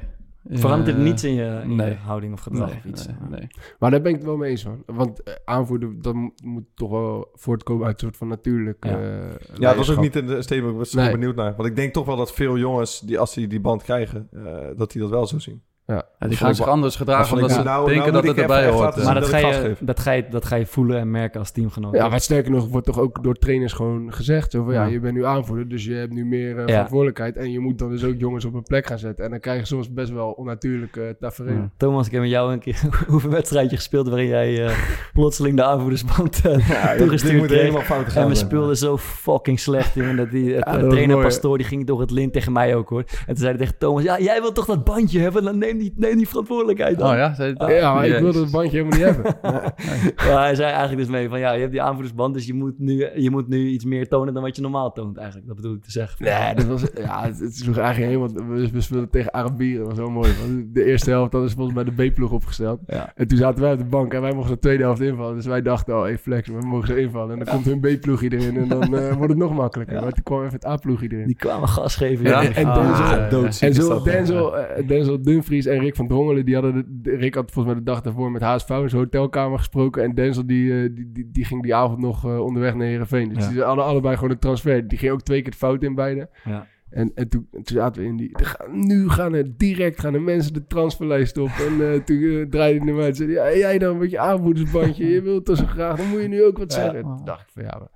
Verandert Eh, niets in je, in je houding of gedrag Nee, of iets? nee, nee. Maar daar ben ik het wel mee eens van. Want eh, aanvoerder, dat moet, toch wel voortkomen uit een soort van natuurlijk Ja. eh, Ja, dat was ook niet een statement, ik was Nee. benieuwd naar. Want ik denk toch wel dat veel jongens, die als die die band krijgen, eh, dat die dat wel zo zien. Ja. Ja, die gaan ik zich anders gedragen omdat ze nou- nou denken moet dat ik het erbij hoort. eh. maar dat ga, je, dat, ga je, dat ga je voelen en merken als teamgenoot. Ja, maar sterker nog wordt toch ook door trainers gewoon gezegd. Zo van, ja. Ja. je bent nu aanvoerder, dus je hebt nu meer eh, Ja. verantwoordelijkheid. En je moet dan dus ook jongens op een plek gaan zetten. En dan krijg je soms best wel onnatuurlijke tafereelen. Ja. Thomas, ik heb met jou een keer [LAUGHS] hoeveel wedstrijdje gespeeld waarin jij eh, plotseling de aanvoerdersband [LAUGHS] toegestuurd moet kreeg. helemaal fout gaan. En we speelden zo fucking slecht in. Dat die het, Ja, dat was trainer. Pastoor die ging door het lint tegen mij ook hoor. En toen zei hij tegen Thomas: Ja, jij wilt toch dat bandje hebben? Dan neem die, neem die verantwoordelijkheid dan. Oh ja, zei Ja, maar ik wilde het bandje helemaal niet hebben. [LAUGHS] Maar hij zei eigenlijk dus mee van ja, je hebt die aanvoerdersband, dus je moet, nu, je moet nu iets meer tonen dan wat je normaal toont eigenlijk. Dat bedoel ik te zeggen. Nee, dat was, ja, het, het sloeg eigenlijk helemaal... We, we speelden tegen Arabieren, dat was wel mooi. De eerste helft hadden ze volgens mij de B-ploeg opgesteld. Ja. En toen zaten wij op de bank en wij mochten de tweede helft invallen. Dus wij dachten, oh, hey flex, we mogen zo invallen. En dan komt hun B-ploegje erin en dan eh, wordt het nog makkelijker. Ja. Maar toen kwam even het A-ploegje erin. Die kwamen gas geven. Ja? En, en Ah, Denzel, ja, ja. doodziek en is zo Denzel, Denzel Dumfries en Rick van Drongelen, die hadden... De, de- Rick had volgens mij de dag daarvoor met HSV in zijn hotelkamer gesproken. En Denzel, die, eh, die, die, die ging die avond nog eh, onderweg naar Heerenveen. Dus Ja. die hadden allebei gewoon een transfer. Die ging ook twee keer de fout in beide. Ja. En, en toen, toen zaten we in die... gaan- nu gaan er direct gaan de mensen de transferlijst op. En eh, toen eh, draaide hij naar mij en zei hij, ja, jij dan met je aanvoerdersbandje. Je wilt toch zo graag, dan moet je nu ook wat zeggen. Toen dacht ik van ja, maar,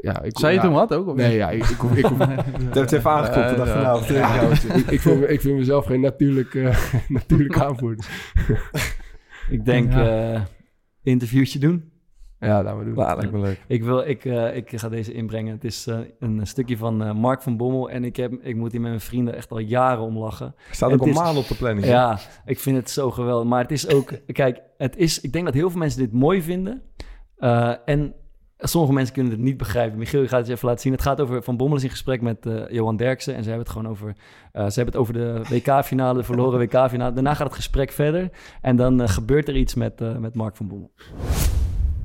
ja ik, Zei je ja, toen wat ook? Of Nee, ja, ik, ik, ik, [LAUGHS] even aangeklopt de dag Ja, nou, ik, ik, vind, ik vind mezelf geen natuurlijk, eh, [LAUGHS] natuurlijk aanvoerder. [LAUGHS] Ik denk Ja. eh, interviewtje doen. Ja, laten we doen. Nou, lijkt me leuk. Ik, wil, ik, eh, ik ga deze inbrengen. Het is eh, een stukje van eh, Mark van Bommel. En ik, heb, ik moet hier met mijn vrienden echt al jaren om lachen. Staat ook al is- maanden op de planning. Ja, ik vind het zo geweldig. Maar het is ook... Kijk, het is, ik denk dat heel veel mensen dit mooi vinden. Eh, en sommige mensen kunnen het niet begrijpen. Michiel, je gaat het je even laten zien. Het gaat over... Van Bommel is in gesprek met eh, Johan Derksen. En ze hebben het gewoon over... eh, ze hebben het over de WK-finale, de verloren [LAUGHS] WK-finale. Daarna gaat het gesprek verder. En dan eh, gebeurt er iets met, eh, met Mark van Bommel.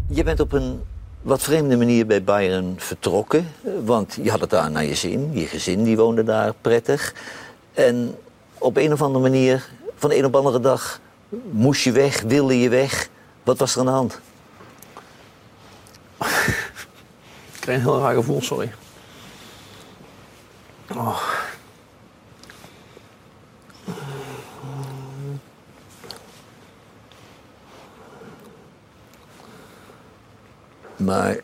Je bent op een wat vreemde manier bij Bayern vertrokken. Want je had het daar naar je zin. Je gezin die woonde daar prettig. En op een of andere manier, van de een op de andere dag, moest je weg, wilde je weg. Wat was er aan de hand? [LAUGHS] Ik kreeg een heel raar gevoel, sorry. Oh. Maar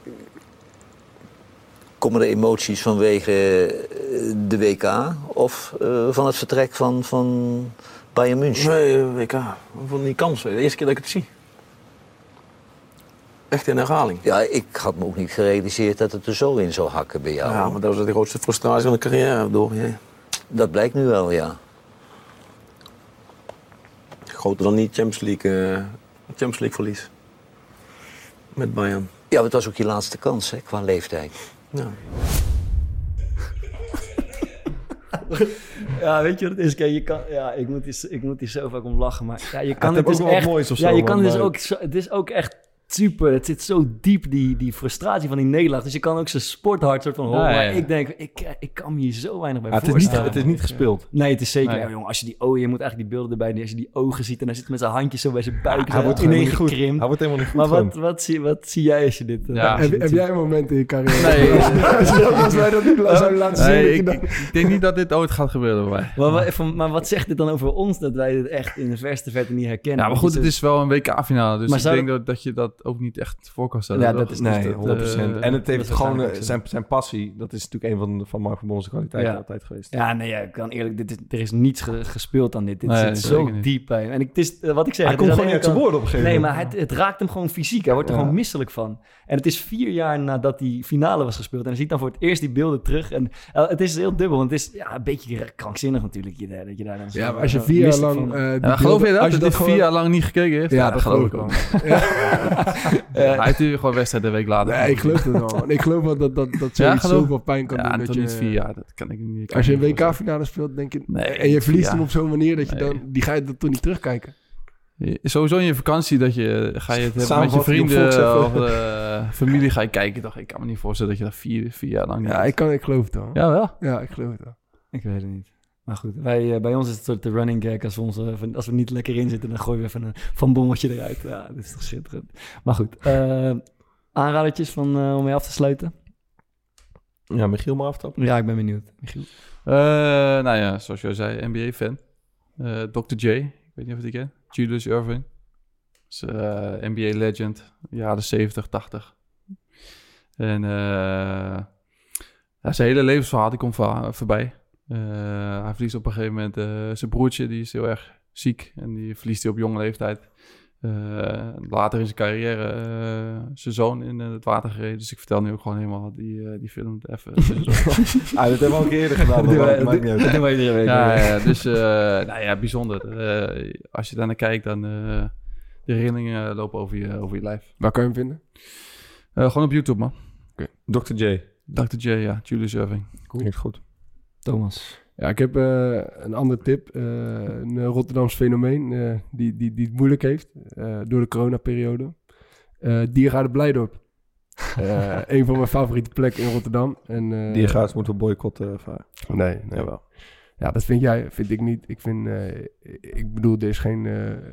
komen de emoties vanwege eh, de WK of eh, van het vertrek van, van Bayern München? Nee, eh, WK. Van die kans. De eerste keer dat ik het zie. Echt in herhaling. Ja, ik had me ook niet gerealiseerd dat het er zo in zou hakken bij jou. Ja, maar dat was de grootste frustratie van de carrière door. Ja. Dat blijkt nu wel, ja. groter dan die Champions League, eh, Champions League verlies. Met Bayern. Ja, het was ook je laatste kans hè, qua leeftijd. Ja. [LAUGHS] Ja, weet je wat het is? Kijk, je kan, ja, ik moet, hier, ik moet hier zo vaak om lachen, maar ja, je kan het dus echt... moois of ja, zo, je kan dus ook... Zo, het is ook echt super. Het zit zo diep, die, die frustratie van die nederlaag. Dus je kan ook zijn sporthart soort van horen. Ja, ja, Maar ik denk, ik, ik kan me hier zo weinig bij Ja, het, is niet, voorstellen. het is niet gespeeld. Nee, het is zeker. Nee. Ja, jongen, als je die ogen, je moet eigenlijk die beelden erbij. Als je die ogen ziet en hij zit met zijn handjes zo bij zijn buik. Hij wordt helemaal niet goed. Hij ineengekrimpt. wordt helemaal niet goed Maar wat, wat, zie, wat zie jij als je dit... eh, Ja. als je Heb, dit heb ziet? jij een moment in je carrière? Nee. [LAUGHS] als, wij dat niet zouden laten zien. Nee, dat je ik, dan- ik, denk niet dat dit ooit gaat gebeuren bij mij. Maar, wat- van- maar wat zegt dit dan over ons dat wij dit echt in de verste verte niet herkennen? Ja, maar goed, het is wel een WK-finale. Dus ik denk dat, dat je dat ook niet echt voor kan stellen. Ja, dat is- Nee, Dus 100%. dat, eh, en het heeft gewoon eh, zijn, zijn passie. Dat is natuurlijk een van, van Mark van Bommels kwaliteiten Ja. altijd geweest. Ja, nee, ja, ik kan eerlijk, dit is, er is niets ge- gespeeld aan dit. Dit Nee, zit zo diep bij hem. En ik, het is, eh, wat ik zeg, Hij komt gewoon niet uit zijn woorden op een gegeven Nee, moment. maar het, het raakt hem gewoon fysiek. Hij wordt er Ja. gewoon misselijk van. En het is vier jaar nadat die finale was gespeeld. En hij ziet dan voor het eerst die beelden terug. En het is heel dubbel, want het is ja, een beetje krankzinnig natuurlijk. Je, dat je daar dan zo, Ja, maar als je vier jaar lang... eh, geloof je dat? als je dit vier jaar lang niet gekeken heeft? Ja, dat geloof ik wel. wel. [LAUGHS] Hij heeft nu gewoon wedstrijd een week later. Nee, ik geloof het wel. Ik geloof wel dat, dat, dat Ja, zoiets geloof- zoveel pijn kan Ja, doen. toch je, niet vier jaar. Dat kan ik niet. kan Als je een. WK-finale speelt, denk je... Nee, en je verliest ja. hem op zo'n manier dat je Nee. dan... Die ga je dan toch niet terugkijken. Sowieso in je vakantie dat je ga je het hebben met je vrienden of eh, familie ga je kijken. Toch, ik kan me niet voorstellen dat je dat vier, vier jaar lang. Ja, ik, kan, ik geloof het wel. ja wel. Ja, ik geloof het wel. Ik weet het niet. Maar goed, wij, eh, bij ons is het soort de running gag. Als we, ons, als we niet lekker in zitten, dan gooien we even een van bommetje eruit. Ja, dit is toch schitterend. Maar goed, eh aanradertjes van, eh, om mee af te sluiten? Ja, Michiel maar aftappen. Ja, ik ben benieuwd. Michiel? Eh, nou ja, zoals jij zei, NBA-fan. Eh Dr. J, ik weet niet of je die kent. Julius Irving. Is eh, NBA-legend, jaren 70, 80. En eh, ja, zijn hele levensverhaal die komt voor, voorbij. Eh, hij verliest op een gegeven moment eh, zijn broertje, die is heel erg ziek. En die verliest hij op jonge leeftijd. Eh, later in zijn carrière eh, zijn zoon in het water gereden. Dus ik vertel nu ook gewoon helemaal die, eh, die film even. [LAUGHS] Ah, dat hebben we al een keer eerder gedaan. Dat wij- maakt niet uit. Dat doen wij iedere week. Ja, dus eh, nou ja, bijzonder. Eh, als je daar naar kijkt, dan uh, de herinneringen lopen over je, over je lijf. Waar kan je hem vinden? Uh, gewoon op YouTube, man. Dr. J. Dr. J, ja. Julius Irving. Klinkt goed. Thomas. Ja, ik heb uh, een andere tip. Uh, een Rotterdams fenomeen uh, die, die, die het moeilijk heeft door de coronaperiode. Diergaarde Blijdorp. [LAUGHS] een van mijn favoriete plekken in Rotterdam. En, Diergaards moeten we boycotten. nee, nee. Jawel. Ja, dat vind jij, vind ik niet. Ik vind, ik bedoel, er is geen,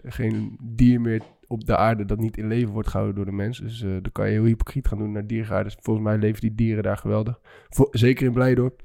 geen dier meer op de aarde dat niet in leven wordt gehouden door de mens. Dus dan kan je heel hypocriet gaan doen naar diergaarden. Volgens mij leven die dieren daar geweldig. Voor, zeker in Blijdorp.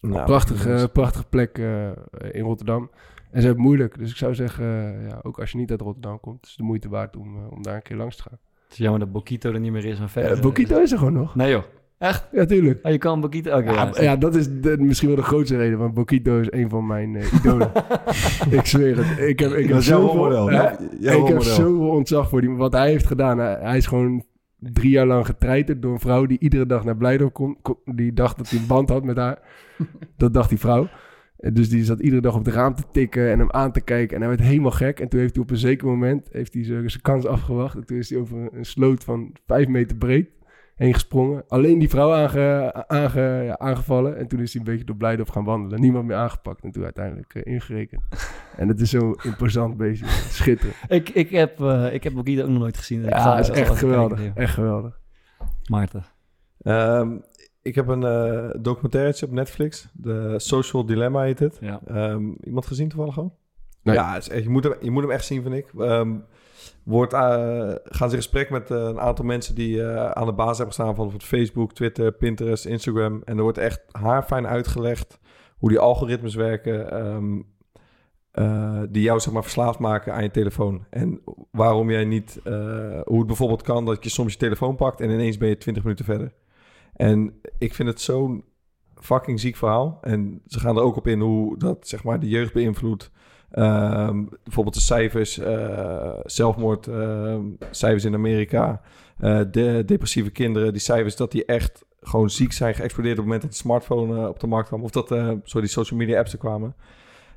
Nou, prachtige, prachtige plek uh, in Rotterdam. En ze hebben het moeilijk. Dus ik zou zeggen, uh, ja, ook als je niet uit Rotterdam komt, is het de moeite waard om, om daar een keer langs te gaan. Het is jammer dat Bokito er niet meer is. Maar verder, Bokito is er gewoon nog. Nee joh. Echt? Ja, tuurlijk. Oh, je kan Bokito... Okay, ja, ja, ja, dat is de, misschien wel de grootste reden. Want Bokito is een van mijn uh, idolen. [LAUGHS] [LAUGHS] ik zweer het. Ik heb, ik heb zoveel, ja, ik heb zoveel ontzag voor die. Wat hij heeft gedaan. Hij, hij is gewoon drie jaar lang getreiterd door een vrouw die iedere dag naar Blijdorp komt. Die dacht dat hij een band had met haar. [LAUGHS] dat dacht die vrouw. Dus die zat iedere dag op het raam te tikken en hem aan te kijken. En hij werd helemaal gek. En toen heeft hij op een zeker moment heeft hij zijn kans afgewacht. En toen is hij over een sloot van vijf meter breed heen gesprongen. Alleen die vrouw aange, aange, ja, aangevallen. En toen is hij een beetje door Blijdorp gaan wandelen. Niemand meer aangepakt. En toen uiteindelijk uh, ingerekend. En het is zo imposant bezig. Schitterend. [LAUGHS] ik, ik, heb, uh, ik heb Bokito ook nog nooit gezien. Ja, ga, is echt geweldig. Kijken, echt geweldig. Maarten. Um, ik heb een uh, documentairetje op Netflix. De Social Dilemma heet het. Ja. Um, iemand gezien toevallig al? Nee. Ja, echt, je, moet hem, je moet hem echt zien, vind ik. Um, wordt, uh, gaan ze in gesprek met uh, een aantal mensen die uh, aan de basis hebben gestaan van Facebook, Twitter, Pinterest, Instagram. En er wordt echt haarfijn uitgelegd hoe die algoritmes werken. Um, die jou zeg maar verslaafd maken aan je telefoon. En waarom jij niet... hoe het bijvoorbeeld kan dat je soms je telefoon pakt en ineens ben je 20 minuten verder. En ik vind het zo'n fucking ziek verhaal. En ze gaan er ook op in hoe dat zeg maar de jeugd beïnvloedt. Um, bijvoorbeeld de cijfers, uh, zelfmoord, uh, cijfers in Amerika, de depressieve kinderen, die cijfers dat die echt gewoon ziek zijn geëxplodeerd op het moment dat de smartphone op de markt kwam. Of dat, sorry, die social media apps er kwamen.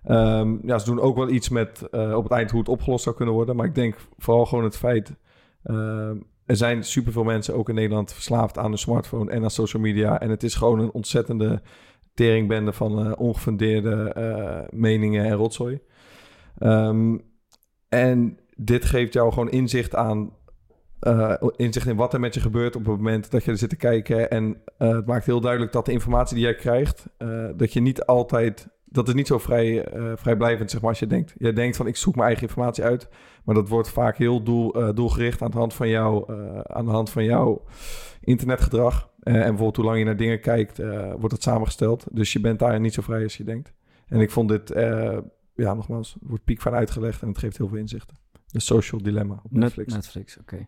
Ehm, ja, ze doen ook wel iets met eh, op het eind hoe het opgelost zou kunnen worden. Maar ik denk vooral gewoon het feit... ehm, er zijn superveel mensen ook in Nederland verslaafd aan de smartphone en aan social media. En het is gewoon een ontzettende teringbende van eh, ongefundeerde eh, meningen en rotzooi. Ehm, en dit geeft jou gewoon inzicht aan. inzicht in wat er met je gebeurt op het moment dat je er zit te kijken. En het maakt heel duidelijk dat de informatie die jij krijgt, dat je niet altijd. Dat is niet zo vrij, eh, vrijblijvend, zeg maar, als je denkt. Je denkt van, ik zoek mijn eigen informatie uit. Maar dat wordt vaak heel doel, eh, doelgericht aan de hand van, jou, eh, aan de hand van jouw internetgedrag. En bijvoorbeeld hoe lang je naar dingen kijkt, wordt het samengesteld. Dus je bent daar niet zo vrij als je denkt. En ik vond dit, ja, nogmaals, wordt piek van uitgelegd en het geeft heel veel inzichten. De Social Dilemma op Netflix. Net- Netflix, oké.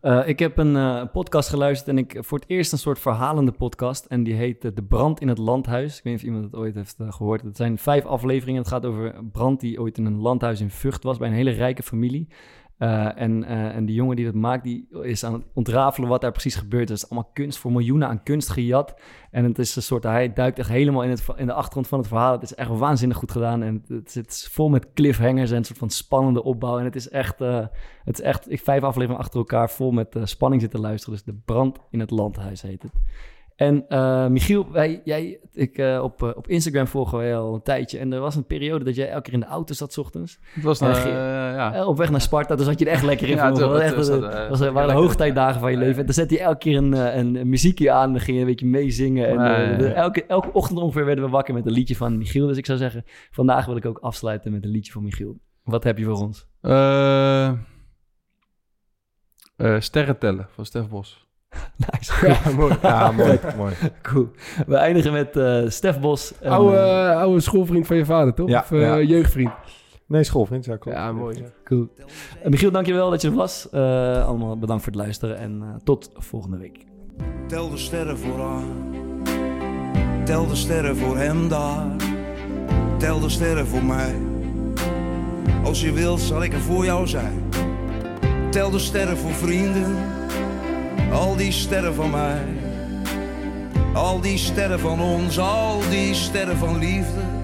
Eh, ik heb een eh, podcast geluisterd en ik voor het eerst een soort verhalende podcast. En die heet eh, De Brand in het Landhuis. Ik weet niet of iemand het ooit heeft eh, gehoord. Het zijn vijf afleveringen. Het gaat over een brand die ooit in een landhuis in Vught was bij een hele rijke familie. Eh, en, eh, en die jongen die dat maakt, die is aan het ontrafelen wat daar precies gebeurt. Is allemaal kunst voor miljoenen aan kunst gejat. En het is een soort, hij duikt echt helemaal in, het, in de achtergrond van het verhaal. Het is echt waanzinnig goed gedaan. En het, zit vol met cliffhangers en een soort van spannende opbouw. En het is echt, eh, het is echt ik vijf afleveringen achter elkaar vol met spanning zitten luisteren. Dus De Brand in het Landhuis heet het. En eh, Michiel, wij, jij, ik, eh, op, eh, op Instagram volgen wij al een tijdje. En er was een periode dat jij elke keer in de auto zat 's ochtends. Het was eh, ja. Op weg naar Sparta, dus zat je er echt lekker in. Ja, het- Dat was echt, was dat, was, waren de lekker. hoogtijdagen van je leven. En dan zette je elke keer een, een, een muziekje aan. Dan ging je een beetje meezingen. En Ja, de- elke, elke ochtend ongeveer werden we wakker met een liedje van Michiel. Dus ik zou zeggen, vandaag wil ik ook afsluiten met een liedje van Michiel. Wat heb je voor ons? Sterren tellen van Stef Bos. [LAUGHS] Nice. Ja, mooi. [LAUGHS] Ja, mooi, mooi. Cool. We eindigen met eh Stef Bos. En, Oude, eh, oude schoolvriend van je vader, toch? Ja, of eh, ja. jeugdvriend? Nee, schoolvriend, ja, klopt. Ja, mooi. cool. Eh, Michiel, dankjewel dat je er was. Eh, allemaal bedankt voor het luisteren. En eh, tot volgende week. Tel de sterren vooraan. Tel de sterren voor hem daar. Tel de sterren voor mij. Als je wilt, zal ik er voor jou zijn. Tel de sterren voor vrienden. Al die sterren van mij. Al die sterren van ons, al die sterren van liefde.